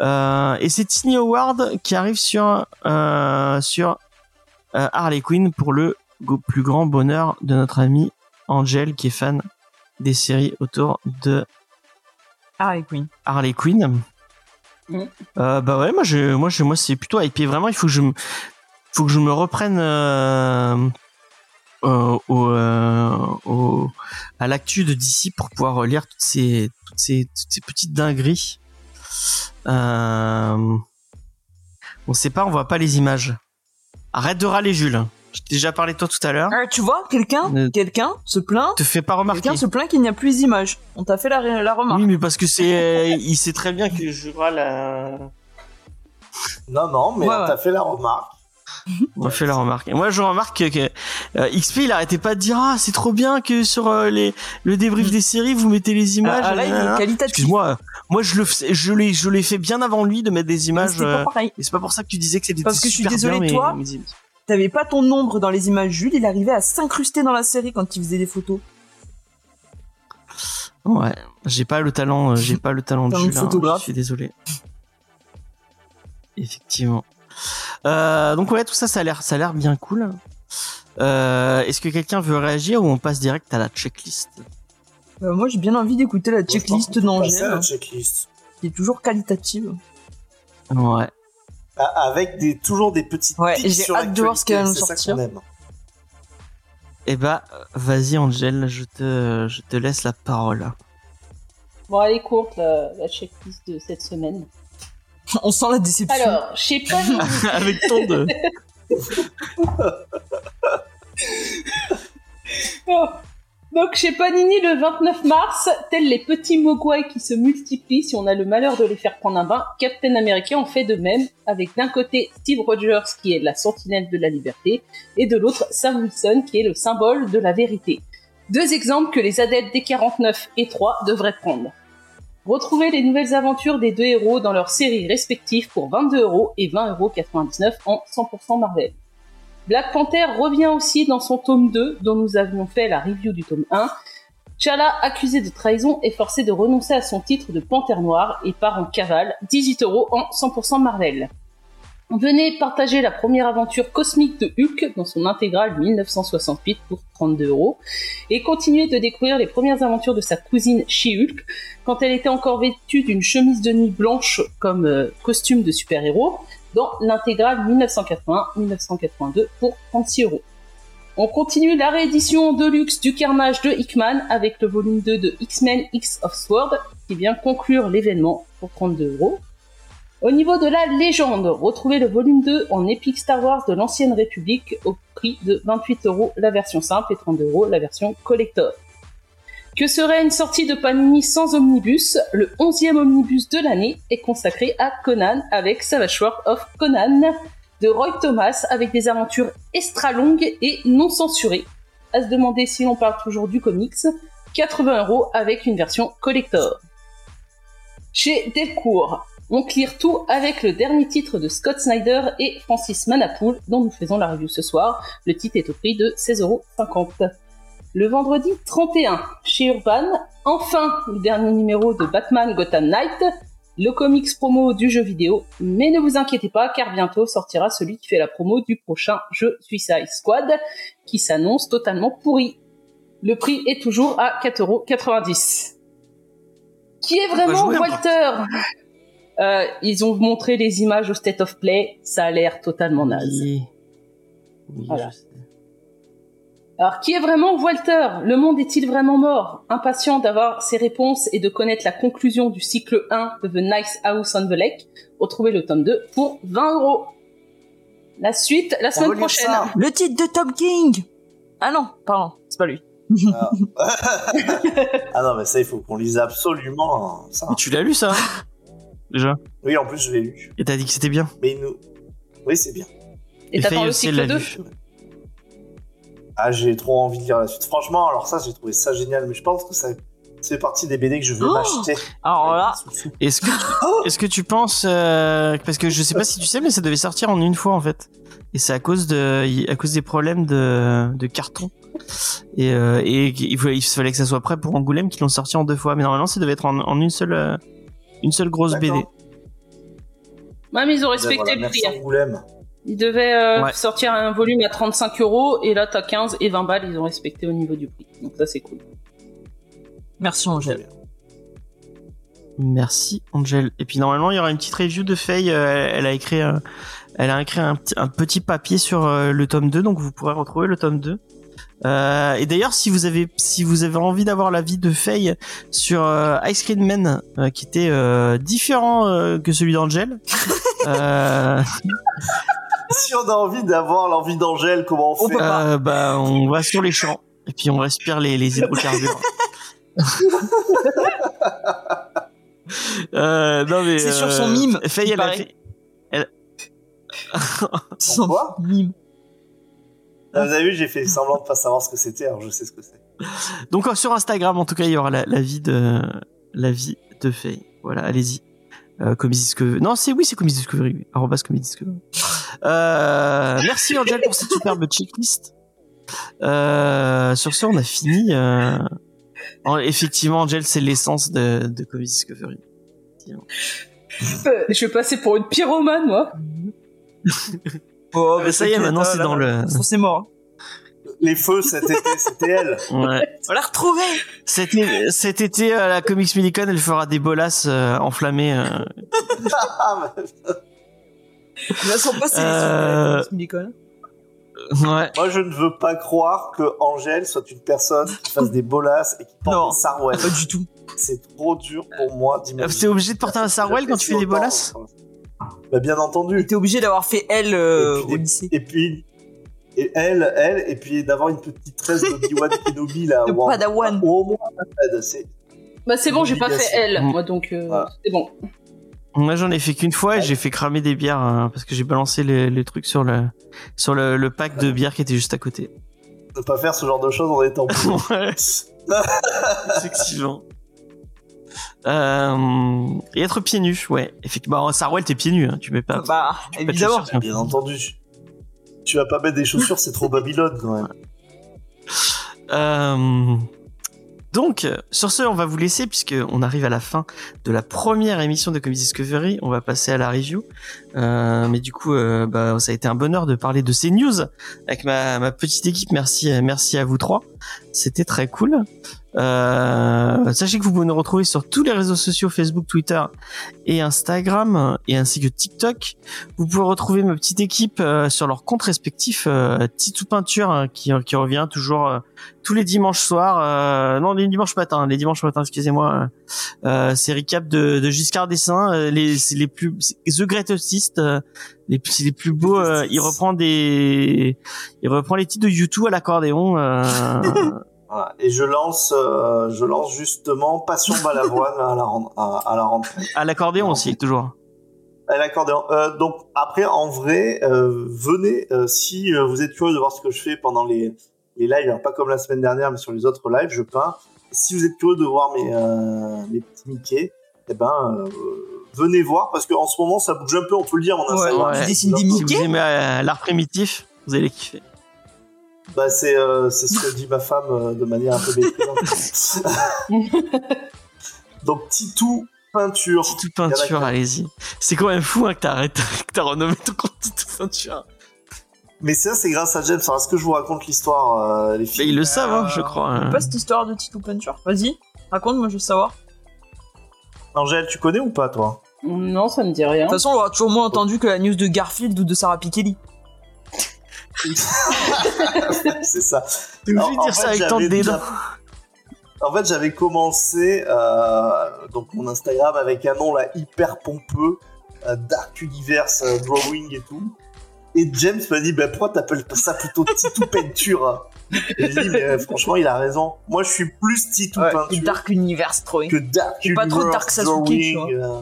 euh, et c'est Tiny Howard qui arrive sur euh, sur euh, Harley Quinn pour le plus grand bonheur de notre ami Angel qui est fan des séries autour de Harley Quinn. Harley Quinn. Euh, bah ouais, moi je, moi je, moi c'est plutôt hypé. Vraiment, il faut que je, me- faut que je me reprenne euh, euh, au, euh, au- à l'actu de DC pour pouvoir lire toutes ces, toutes ces, toutes ces petites dingueries. Euh, on sait pas, on voit pas les images. Arrête de râler, Jules. Je t'ai déjà parlé de toi tout à l'heure. Ah, tu vois, quelqu'un, Euh, quelqu'un se plaint. Te fais pas remarquer. Quelqu'un se plaint qu'il n'y a plus d'images. On t'a fait la, la remarque. Oui, mais parce que c'est, il sait très bien que je râle à... Non, non, mais Ouais, on ouais. t'a fait la remarque. On fait la remarque. Et moi, je remarque que, euh, XP, il arrêtait pas de dire ah c'est trop bien que sur euh, les le débrief des séries vous mettez les images. Ah, là, il est qualitatif. Excuse-moi, euh, moi je le je l'ai je l'ai fait bien avant lui de mettre des Mais images. Euh, pas pareil. et c'est pas pour ça que tu disais que c'était Parce que je suis super désolé, bien, mais- toi, mais- T'avais pas ton ombre dans les images Jules, il arrivait à s'incruster dans la série quand il faisait des photos. Ouais, j'ai pas le talent, j'ai pas le talent de Jules. hein, je suis désolé. Effectivement. Euh, donc ouais, tout ça, ça a l'air, ça a l'air bien cool. Euh, Est-ce que quelqu'un veut réagir ou on passe direct à la checklist Euh, moi, j'ai bien envie d'écouter la checklist d'Angèle, la checklist. qui est toujours qualitative. Ouais. Ah, Avec des, toujours des petites Ouais, j'ai sur hâte de voir ce qu'elle va nous sortir. Eh bah, vas-y Angel, je te, je te laisse la parole. Bon, elle est courte, la, la checklist de cette semaine. On sent la déception. Alors, chez Panini, [LAUGHS] Avec ton de... [LAUGHS] Oh. Donc chez Panini le 29 mars, tels les petits mogwai qui se multiplient si on a le malheur de les faire prendre un bain, Captain America en fait de même, avec d'un côté Steve Rogers qui est la sentinelle de la liberté, et de l'autre Sam Wilson qui est le symbole de la vérité. Deux exemples que les adeptes des 49 et 3 devraient prendre. Retrouvez les nouvelles aventures des deux héros dans leurs séries respectives pour 22 euros et 20,99 euros en 100% Marvel. Black Panther revient aussi dans son tome 2, dont nous avions fait la review du tome 1. T'Challa, accusé de trahison, est forcé de renoncer à son titre de Panthère Noire et part en cavale, 18 euros en 100% Marvel. Venez partager la première aventure cosmique de Hulk dans son intégrale 1968 pour 32 euros et continuez de découvrir les premières aventures de sa cousine She-Hulk quand elle était encore vêtue d'une chemise de nuit blanche comme euh, costume de super-héros dans l'intégrale 1981-1982 pour 36 euros. On continue la réédition de luxe du Carnage de Hickman avec le volume 2 de X-Men X of Sword qui vient conclure l'événement pour 32 euros. Au niveau de la légende, retrouvez le volume 2 en Epic Star Wars de l'Ancienne République au prix de 28 euros la version simple et 32 euros la version collector. Que serait une sortie de Panini sans omnibus? Le 11e omnibus de l'année est consacré à Conan avec Savage Sword of Conan de Roy Thomas avec des aventures extra longues et non censurées. À se demander si l'on parle toujours du comics. 80 euros avec une version collector. Chez Delcourt, on clear tout avec le dernier titre de Scott Snyder et Francis Manapoul, dont nous faisons la review ce soir. Le titre est au prix de 16,50€. Le vendredi 31, chez Urban, enfin le dernier numéro de Batman Gotham Knight, le comics promo du jeu vidéo. Mais ne vous inquiétez pas, car bientôt sortira celui qui fait la promo du prochain jeu Suicide Squad, qui s'annonce totalement pourri. Le prix est toujours à 4,90€. Qui est vraiment jouer peu. Walter? Euh, ils ont montré les images au State of Play, ça a l'air totalement naze. Oui, Oui, Voilà. je sais. Alors, qui est vraiment Walter? Le monde est-il vraiment mort? Impatient d'avoir ses réponses et de connaître la conclusion du cycle 1 de The Nice House on the Lake, retrouvez le tome 2 pour 20 euros. La suite, la semaine prochaine. ça. Le titre de Tom King Ah non, pardon, c'est pas lui. [LAUGHS] [LAUGHS] Ah non, mais ça, il faut qu'on lise absolument hein, ça. Mais tu l'as lu ça? [LAUGHS] Déjà Oui, en plus, je l'ai lu. Et t'as dit que c'était bien Mais nous. Oui, c'est bien. Et Et t'attends le aussi, elle cycle l'a 2 lu. Ah, j'ai trop envie de lire la suite. Franchement, alors ça, j'ai trouvé ça génial. Mais je pense que ça, fait partie des BD que je vais Oh m'acheter. Alors là, Est-ce que, tu- [GASPS] est-ce que tu penses euh, parce que je sais pas si tu sais mais ça devait sortir en une fois en fait et c'est à cause de à cause des problèmes de, de carton et, euh, et il, fallait, il fallait que ça soit prêt pour Angoulême qu'ils l'ont sorti en deux fois mais normalement ça devait être en, en une seule euh, une seule grosse BD. Ouais, mais ils ont Ben respecté voilà, le prix. hein. Angoulême. Ils devaient euh, Ouais. sortir un volume à 35 euros et là t'as 15 et 20 balles, ils ont respecté au niveau du prix. Donc ça c'est cool. merci Angèle. Merci Angel. Et puis normalement il y aura une petite review de Faye. euh, elle a écrit un, elle a écrit un, petit- un petit papier sur euh, le tome 2 donc vous pourrez retrouver le tome 2. Euh, et d'ailleurs si vous avez si vous avez envie d'avoir l'avis de Faye sur euh, Ice Cream Man euh, qui était euh, différent euh, que celui d'Angel. [LAUGHS] euh, Si on a envie d'avoir l'envie d'Angèle, comment on On fait euh, bah on va sur les champs et puis on respire les, les hydrocarbures. [LAUGHS] euh, non mais C'est sur son mime, Faye elle a fait Sans [LAUGHS] quoi? mime. Ah, Vous avez vu, j'ai fait semblant de pas savoir ce que c'était, alors je sais ce que c'est. Donc euh, sur Instagram, en tout cas, il y aura la, la vie de la vie de Faye. Voilà, allez-y. Euh, Comedy Discovery. Non, c'est oui, c'est Comedy Discovery. Arrobas Comedy Discovery. Euh, merci Angel pour cette superbe checklist. Euh, sur ce, on a fini. Euh... en- effectivement, Angel, c'est l'essence de, de Comedy Discovery. Je vais passer pour une pyromane moi. [LAUGHS] Oh, mais ça y est, maintenant, c'est dans le- C'est mort. Les feux cet été, c'était elle. [LAUGHS] Ouais. On l'a retrouvé Cet, é- cet été, à la Comics Minicon, elle fera des bolasses euh, enflammées. euh, Ah, mais- Elles sont passées Euh, sur l'école. ouais. Moi, je ne veux pas croire que Angèle soit une personne qui fasse des bolasses et qui porte Non. des sarouels. Pas du tout. C'est trop dur pour moi d'imaginer. T'es obligé de porter un sarouel quand tu fais des bolasses Bah, bien entendu. T'es obligé d'avoir fait elle euh, Et puis au lycée. Et puis, et elle, elle, et puis d'avoir une petite tresse d'Obi-Wan Kenobi là. [LAUGHS] De Padawan. Ou au moins c'est- Bah c'est bon, j'ai pas fait elle, Mm. moi donc euh, Voilà. c'est bon. Moi, j'en ai fait qu'une fois et j'ai fait cramer des bières hein, parce que j'ai balancé les, les trucs sur le sur le, le pack de bières qui était juste à côté. Ne pas faire ce genre de choses en étant [LAUGHS] ouais, [LAUGHS] effectivement. Euh, et être pieds nus, ouais. Effectivement, bah, Sarwell, t'es pieds nus, hein, tu mets pas. Bah, pas te évidemment. Bien entendu. Tu vas pas mettre des chaussures, c'est trop Babylone quand même. Euh, donc, sur ce, on va vous laisser puisque on arrive à la fin de la première émission de Comics Discovery. On va passer à la review. Euh, mais du coup, euh, bah, ça a été un bonheur de parler de ces news avec ma, ma petite équipe. Merci, merci à vous trois. C'était très cool. Euh, sachez que vous pouvez nous retrouver sur tous les réseaux sociaux Facebook, Twitter et Instagram, et ainsi que TikTok. Vous pouvez retrouver ma petite équipe euh, sur leurs comptes respectifs. Euh, Titou Peinture hein, qui, qui revient toujours tous les dimanches soirs. non, les dimanches matins. Les dimanches matins, excusez-moi. C'est recap de, de Giscard d'Estaing. les, les plus The Greatest euh, les, plus beaux. euh, il reprend des, il reprend les titres de YouTube à l'accordéon. euh, [LAUGHS] Voilà. Et je lance, euh, je lance justement Passion Balavoine à la, à, à la rentrée. à l'accordéon aussi, toujours. À l'accordéon. Donc après, en vrai, venez si vous êtes curieux de voir ce que je fais pendant les, les lives, alors pas comme la semaine dernière, mais sur les autres lives, je peins. Si vous êtes curieux de voir mes, mes petits Mickey, eh ben venez voir parce qu'en ce moment ça bouge un peu, on peut le dire. Mon Instagram. ouais. Tu dessines des Si vous Mickey aimez euh, l'art primitif, vous allez kiffer. Bah c'est euh, c'est ce que dit ma femme euh, de manière un peu méprisante. [LAUGHS] Donc Titou peinture. Titou peinture, allez-y. C'est quand même fou hein, que t'arrêtes, que t'as renommé ton compte Titou peinture. Mais ça c'est grâce à James. Alors est-ce que je vous raconte l'histoire, euh, les Mais filles ils le savent, hein, je crois. hein. Pas cette histoire de Tito Peinture. Vas-y, raconte, moi je veux savoir. Angèle, tu connais ou pas toi? Non, ça me dit rien. De toute façon, on aura toujours moins entendu que la news de Garfield ou de Sarah Pikeli. [LAUGHS] C'est ça. T'es obligé de en dire ça fait, avec tant de j'avais dédain. En fait, j'avais commencé euh, donc mon Instagram avec un nom là hyper pompeux, euh, Dark Universe euh, Drawing et tout. Et James m'a dit, bah, pourquoi t'appelles ça plutôt Titou [LAUGHS] Peinture hein Et j'ai dit, mais euh, franchement, il a raison. Moi, je suis plus Titou Ouais, Peinture Dark Universe Drawing. que Dark Et pas trop Universe Dark Sasuke, tu euh.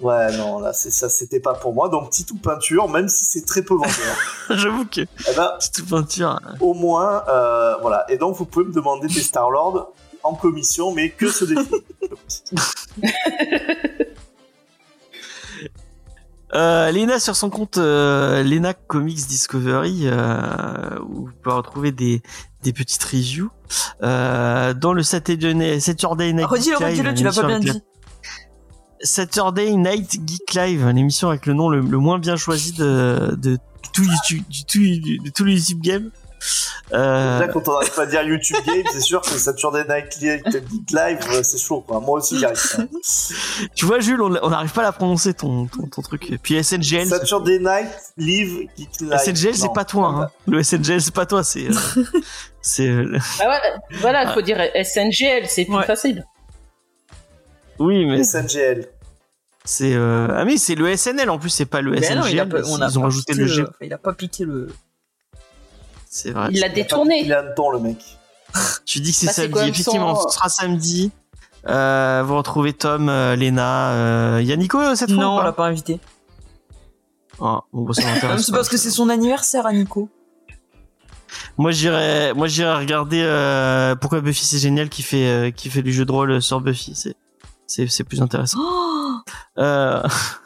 Ouais, non, là, c'est ça, c'était pas pour moi. Donc, Titou Peinture, même si c'est très peu vendeur. [LAUGHS] J'avoue que eh ben, Titou peinture. hein. au moins, euh, voilà. Et donc, vous pouvez me demander des Star-Lord en commission, mais que ce défi. [LAUGHS] Euh, Lena sur son compte euh, Lena Comics Discovery euh, où vous pouvez retrouver des des petites reviews euh, dans le Saturday, Night Redis-le, Geek Live, redis-le, tu l'as pas bien la- dit. Saturday Night Geek Live, l'émission avec le nom le, le moins bien choisi de de tout YouTube, du tout, de tout le YouTube game. Euh, Déjà, quand on n'arrive pas à dire YouTube Game, c'est sûr que Saturday Night Live, euh, c'est chaud, quoi. Moi aussi, j'y arrive pas. [LAUGHS] tu vois Jules, on n'arrive pas à la prononcer ton ton, ton truc. Puis SNGL, Saturday Night Live, Geek Live. SNGL c'est pas toi. Hein. Le SNGL c'est pas toi, c'est euh, [LAUGHS] c'est euh, Ah ouais, voilà, il faut dire SNGL, c'est plus Ouais. facile. oui mais SNGL. C'est euh... ah mais c'est le SNL en plus c'est pas le Mais SNGL. non, il a pas, on a ils ont pas rajouté le G. Il a pas piqué le. C'est vrai. Il l'a Il a détourné. un temps, le mec. [LAUGHS] Tu dis que c'est Bah, samedi. Effectivement, son- ce sera samedi. Euh, vous retrouvez Tom, euh, Lena, euh... y a Nico cette fois Non, on l'a pas invité. Ah, bon, bah, ça [LAUGHS] C'est pas. parce que c'est son anniversaire à Nico. Moi j'irais, moi j'irais regarder euh, pourquoi Buffy c'est génial qui fait euh, qui fait du jeu de rôle sur Buffy. C'est c'est c'est plus intéressant. Oh Euh... [LAUGHS]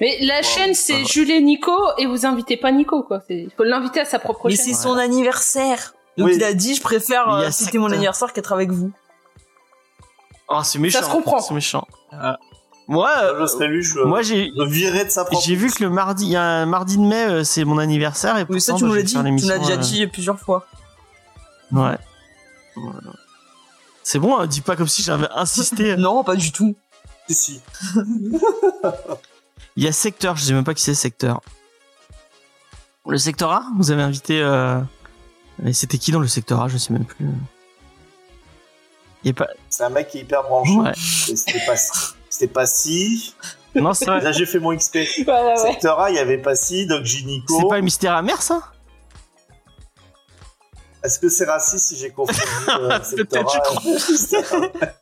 Mais la chaîne, c'est Jules et Nico, et vous invitez pas Nico, quoi. Il faut l'inviter à sa propre Mais chaîne. c'est son anniversaire. Donc Oui. il a dit je préfère euh, fêter mon anniversaire qu'être avec vous. Oh c'est méchant. se comprend. C'est méchant. Ah. Moi, euh, je serais lui, je, moi j'ai de sa propre. j'ai vu que le mardi, il y a un mardi de mai, euh, c'est mon anniversaire et Oui, ça tu bah, nous je l'as dit. Tu l'as déjà euh, dit plusieurs fois. Ouais. Voilà. C'est bon, hein, dis pas comme si j'avais insisté. [LAUGHS] Non, pas du tout. Si, si. [LAUGHS] Il y a Secteur, je sais même pas qui c'est Secteur. Le Secteur A Vous avez invité... Euh... C'était qui dans le Secteur A Je sais même plus. Il y a pas... C'est un mec qui est hyper branché. Ouais. C'était pas si. C'était pas si. Non, c'est vrai. Là, j'ai fait mon XP. Ouais. Secteur A, il y avait pas si, Doc J. Nico. C'est pas le mystère amer, ça? Est-ce que c'est raciste si j'ai confondu euh, [LAUGHS] Secteur A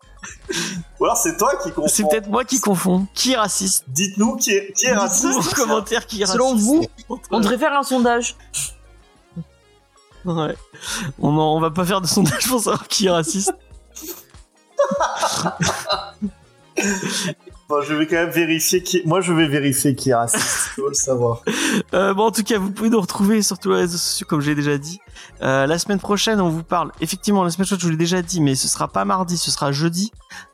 Ou alors c'est toi qui confonds. C'est peut-être moi qui confonds. Qui est raciste Dites-nous qui est, qui est Dites-nous raciste. en commentaire qui est raciste. Selon vous, on devrait faire un sondage. Ouais. On, en- on va pas faire de sondage pour savoir qui est raciste. [LAUGHS] Bon, je vais quand même vérifier qui. Moi, je vais vérifier qui est raciste. Je veux le savoir. [LAUGHS] Euh, bon, en tout cas, vous pouvez nous retrouver sur tous les réseaux sociaux, comme j'ai déjà dit. Euh, la semaine prochaine, on vous parle. Effectivement, la semaine prochaine, je vous l'ai déjà dit, mais ce sera pas mardi, ce sera jeudi.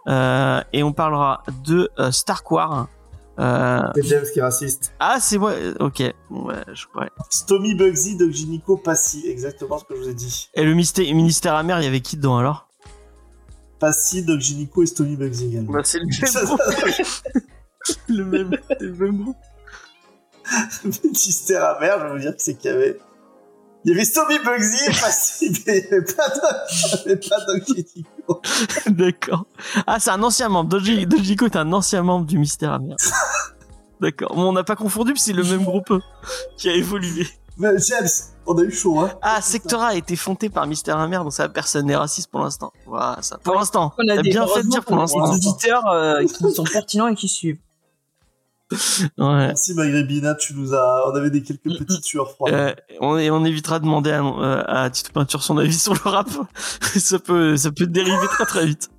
Euh, et on parlera de Star Wars. C'est James qui est raciste. Ah, c'est moi. Ok. Ouais, je crois. Stomy Bugsy, Doc Gynico, Passy. Exactement ce que je vous ai dit. Et le mystère, ministère amer, il y avait qui dedans alors? Passy, Doc Gynico et Stomy Bugsy également. c'est le [LAUGHS] [LAUGHS] le même, le même groupe. [LAUGHS] Mystère amer, je vais vous dire qui c'est qu'il y avait. Il y avait Stomy Bugsy et Passy, mais il n'y avait pas Doc, Doc Gynico. D'accord. Ah, c'est un ancien membre. Dojiko est un ancien membre du mystère amer. D'accord. Bon, on n'a pas confondu, c'est le même groupe qui a évolué. Mais James, on a eu chaud, hein. Ah, Sectora a été fondé par Mystère Amer, donc ça, personne n'est raciste pour l'instant. Voilà, ça. Pour l'instant. On a des, bien fait de dire pour a des l'instant. auditeurs euh, qui sont pertinents et qui suivent. [LAUGHS] Ouais. Merci Maghrébina, tu nous as. On avait des quelques petites sueurs froides. Euh, on, et on évitera de demander à, euh, à Tito Peinture son avis [LAUGHS] sur le rap. [LAUGHS] ça peut, ça peut dériver très très vite.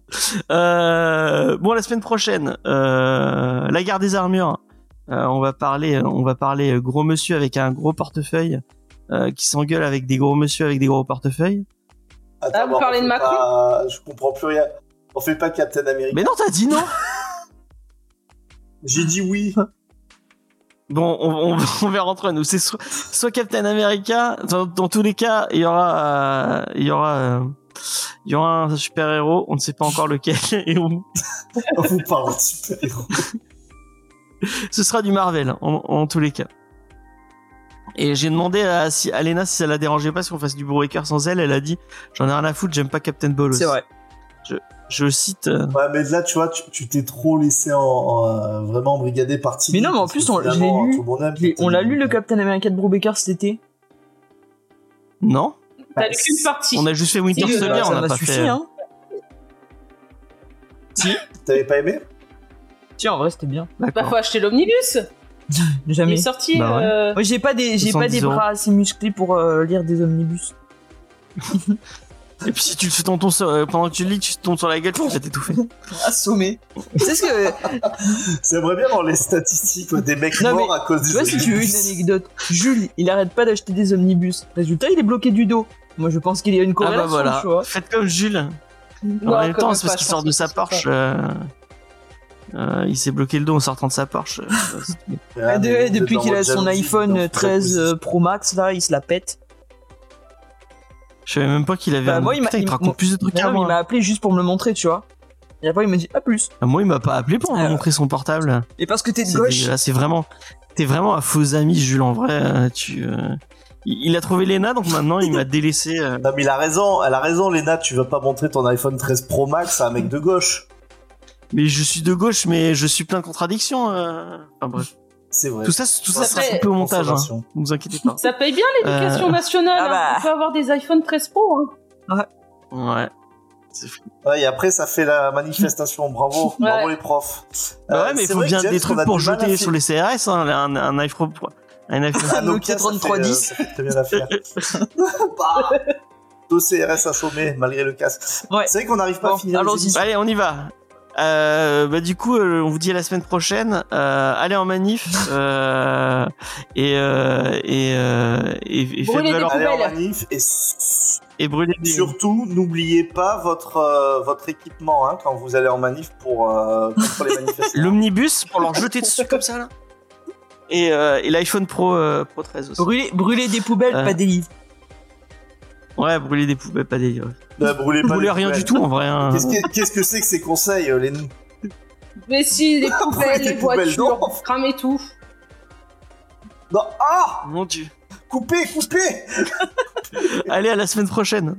Euh, bon, la semaine prochaine, euh, la guerre des armures. Euh, on va parler, on va parler euh, gros monsieur avec un gros portefeuille euh, qui s'engueule avec des gros monsieur avec des gros portefeuilles. Attends, Ah, vous mais on parlez de Macron pas- Je comprends plus rien. On fait pas Captain America. Mais non, t'as dit non. [LAUGHS] J'ai dit oui. [LAUGHS] Bon, on, on, on verra entre nous. C'est soit, soit Captain America. Dans, dans tous les cas, il y aura, euh, il y aura, euh, il y aura un super héros. On ne sait pas encore lequel. [LAUGHS] Et on, On vous parle de super-héros. [LAUGHS] ce sera du Marvel en, en tous les cas. Et j'ai demandé à, si, à Lena si ça la dérangeait pas si on fasse du Breaker sans elle. Elle a dit j'en ai rien à foutre, j'aime pas Captain Ball. C'est vrai. Je cite. euh, Ouais, mais là, tu vois, tu t'es trop laissé en, en, euh, vraiment brigadé par Mais non, mais en plus, on- je finalement, lu. Je On l'a lu le America. Captain America de Brubaker cet été. Non, T'as Bah, lu qu'une partie. on a juste fait Winter Si, Soldier, euh, on m'a pas suffi, fait. hein. T'avais pas aimé? Tiens, en vrai, c'était bien. Bah, faut acheter l'omnibus. [LAUGHS] Il Jamais. est sorti. Bah ouais. euh, Moi, j'ai pas des, j'ai pas 70 des euros. bras assez musclés pour euh, lire des omnibus. [LAUGHS] Et puis si tu te tombes sur, euh, pendant que tu le lis, tu te tombes sur la gueule, tu vas t'étouffer. [LAUGHS] Assommé. tu sais ce que, J'aimerais bien voir les statistiques des mecs Non, morts mais à cause des tu vois, si tu veux une anecdote, Jules, il arrête pas d'acheter des omnibus. Résultat, il est bloqué du dos. Moi, je pense qu'il y a une Ah corrélation, bah voilà. Faites comme Jules. non, en même temps, c'est parce qu'il sort de sa c'est Porsche. euh, euh, il s'est bloqué le dos en sortant de sa Porsche. euh, [LAUGHS] Ah, de- depuis qu'il a son iPhone dans 13 la euh, Pro Max, là, il se la pète. Je savais même pas qu'il avait Bah, un. moi, il m'a- Putain, il il- te raconte moi- plus de trucs mais il moi. m'a appelé juste pour me le montrer, tu vois. Et après, il m'a dit, à plus. Ah, Moi, il m'a pas appelé pour me Euh, montrer son portable. Et parce que t'es de gauche. dégueulasse, C'est vraiment. T'es vraiment un faux ami, Jules. En vrai, tu. euh, Il a trouvé Lena, donc maintenant il m'a délaissé. euh. Non, mais il a raison, elle a raison, Léna, tu vas pas montrer ton iPhone 13 Pro Max à un mec de gauche. Mais je suis de gauche, mais je suis plein de contradictions. euh. Enfin bref. C'est vrai. Tout ça, tout ça Ça sera fait- coupé au montage. Hein. Ne vous inquiétez pas. [LAUGHS] Ça paye bien l'éducation Euh, nationale. ah hein. bah. On peut avoir des iPhone 13 Pro. hein. Ouais. C'est fou. Ouais, et après, ça fait la manifestation. Bravo, [LAUGHS] Ouais. bravo les profs. Bah Euh, ouais, mais il faut bien des trucs pour jeter sur les CRS. Hein, un, un iPhone. Un iPhone. Ah, Nokia ça fait, 3310. euh, ça fait très bien l'affaire. [LAUGHS] bah, Dos CRS assommé, malgré le casque. Ouais. C'est vrai qu'on n'arrive pas Bon, à finir allons-y. Allez, on y va. Euh, bah du coup, euh, on vous dit à la semaine prochaine. Euh, allez en manif euh, et euh, et euh, et, et faites Brûlez Allez en manif et et brûlez des. surtout n'oubliez pas votre euh, votre équipement hein, quand vous allez en manif pour euh, contre les manifestants. [LAUGHS] l'omnibus pour leur jeter dessus comme ça là. Et, euh, et l'iPhone Pro euh, Pro 13 aussi. Brûler, brûler des poubelles, Euh. pas des livres. Ouais, brûler des poubelles, pas des livres. Ne brûlez pas Brûler les rien poubelles. du tout en vrai. hein. Qu'est-ce que qu'est-ce que c'est que ces conseils, euh, les Mais si, les poubelles, des les poubelles, voitures, non. cramer tout. Non, ah Mon dieu. Coupez, coupez Allez à la semaine prochaine.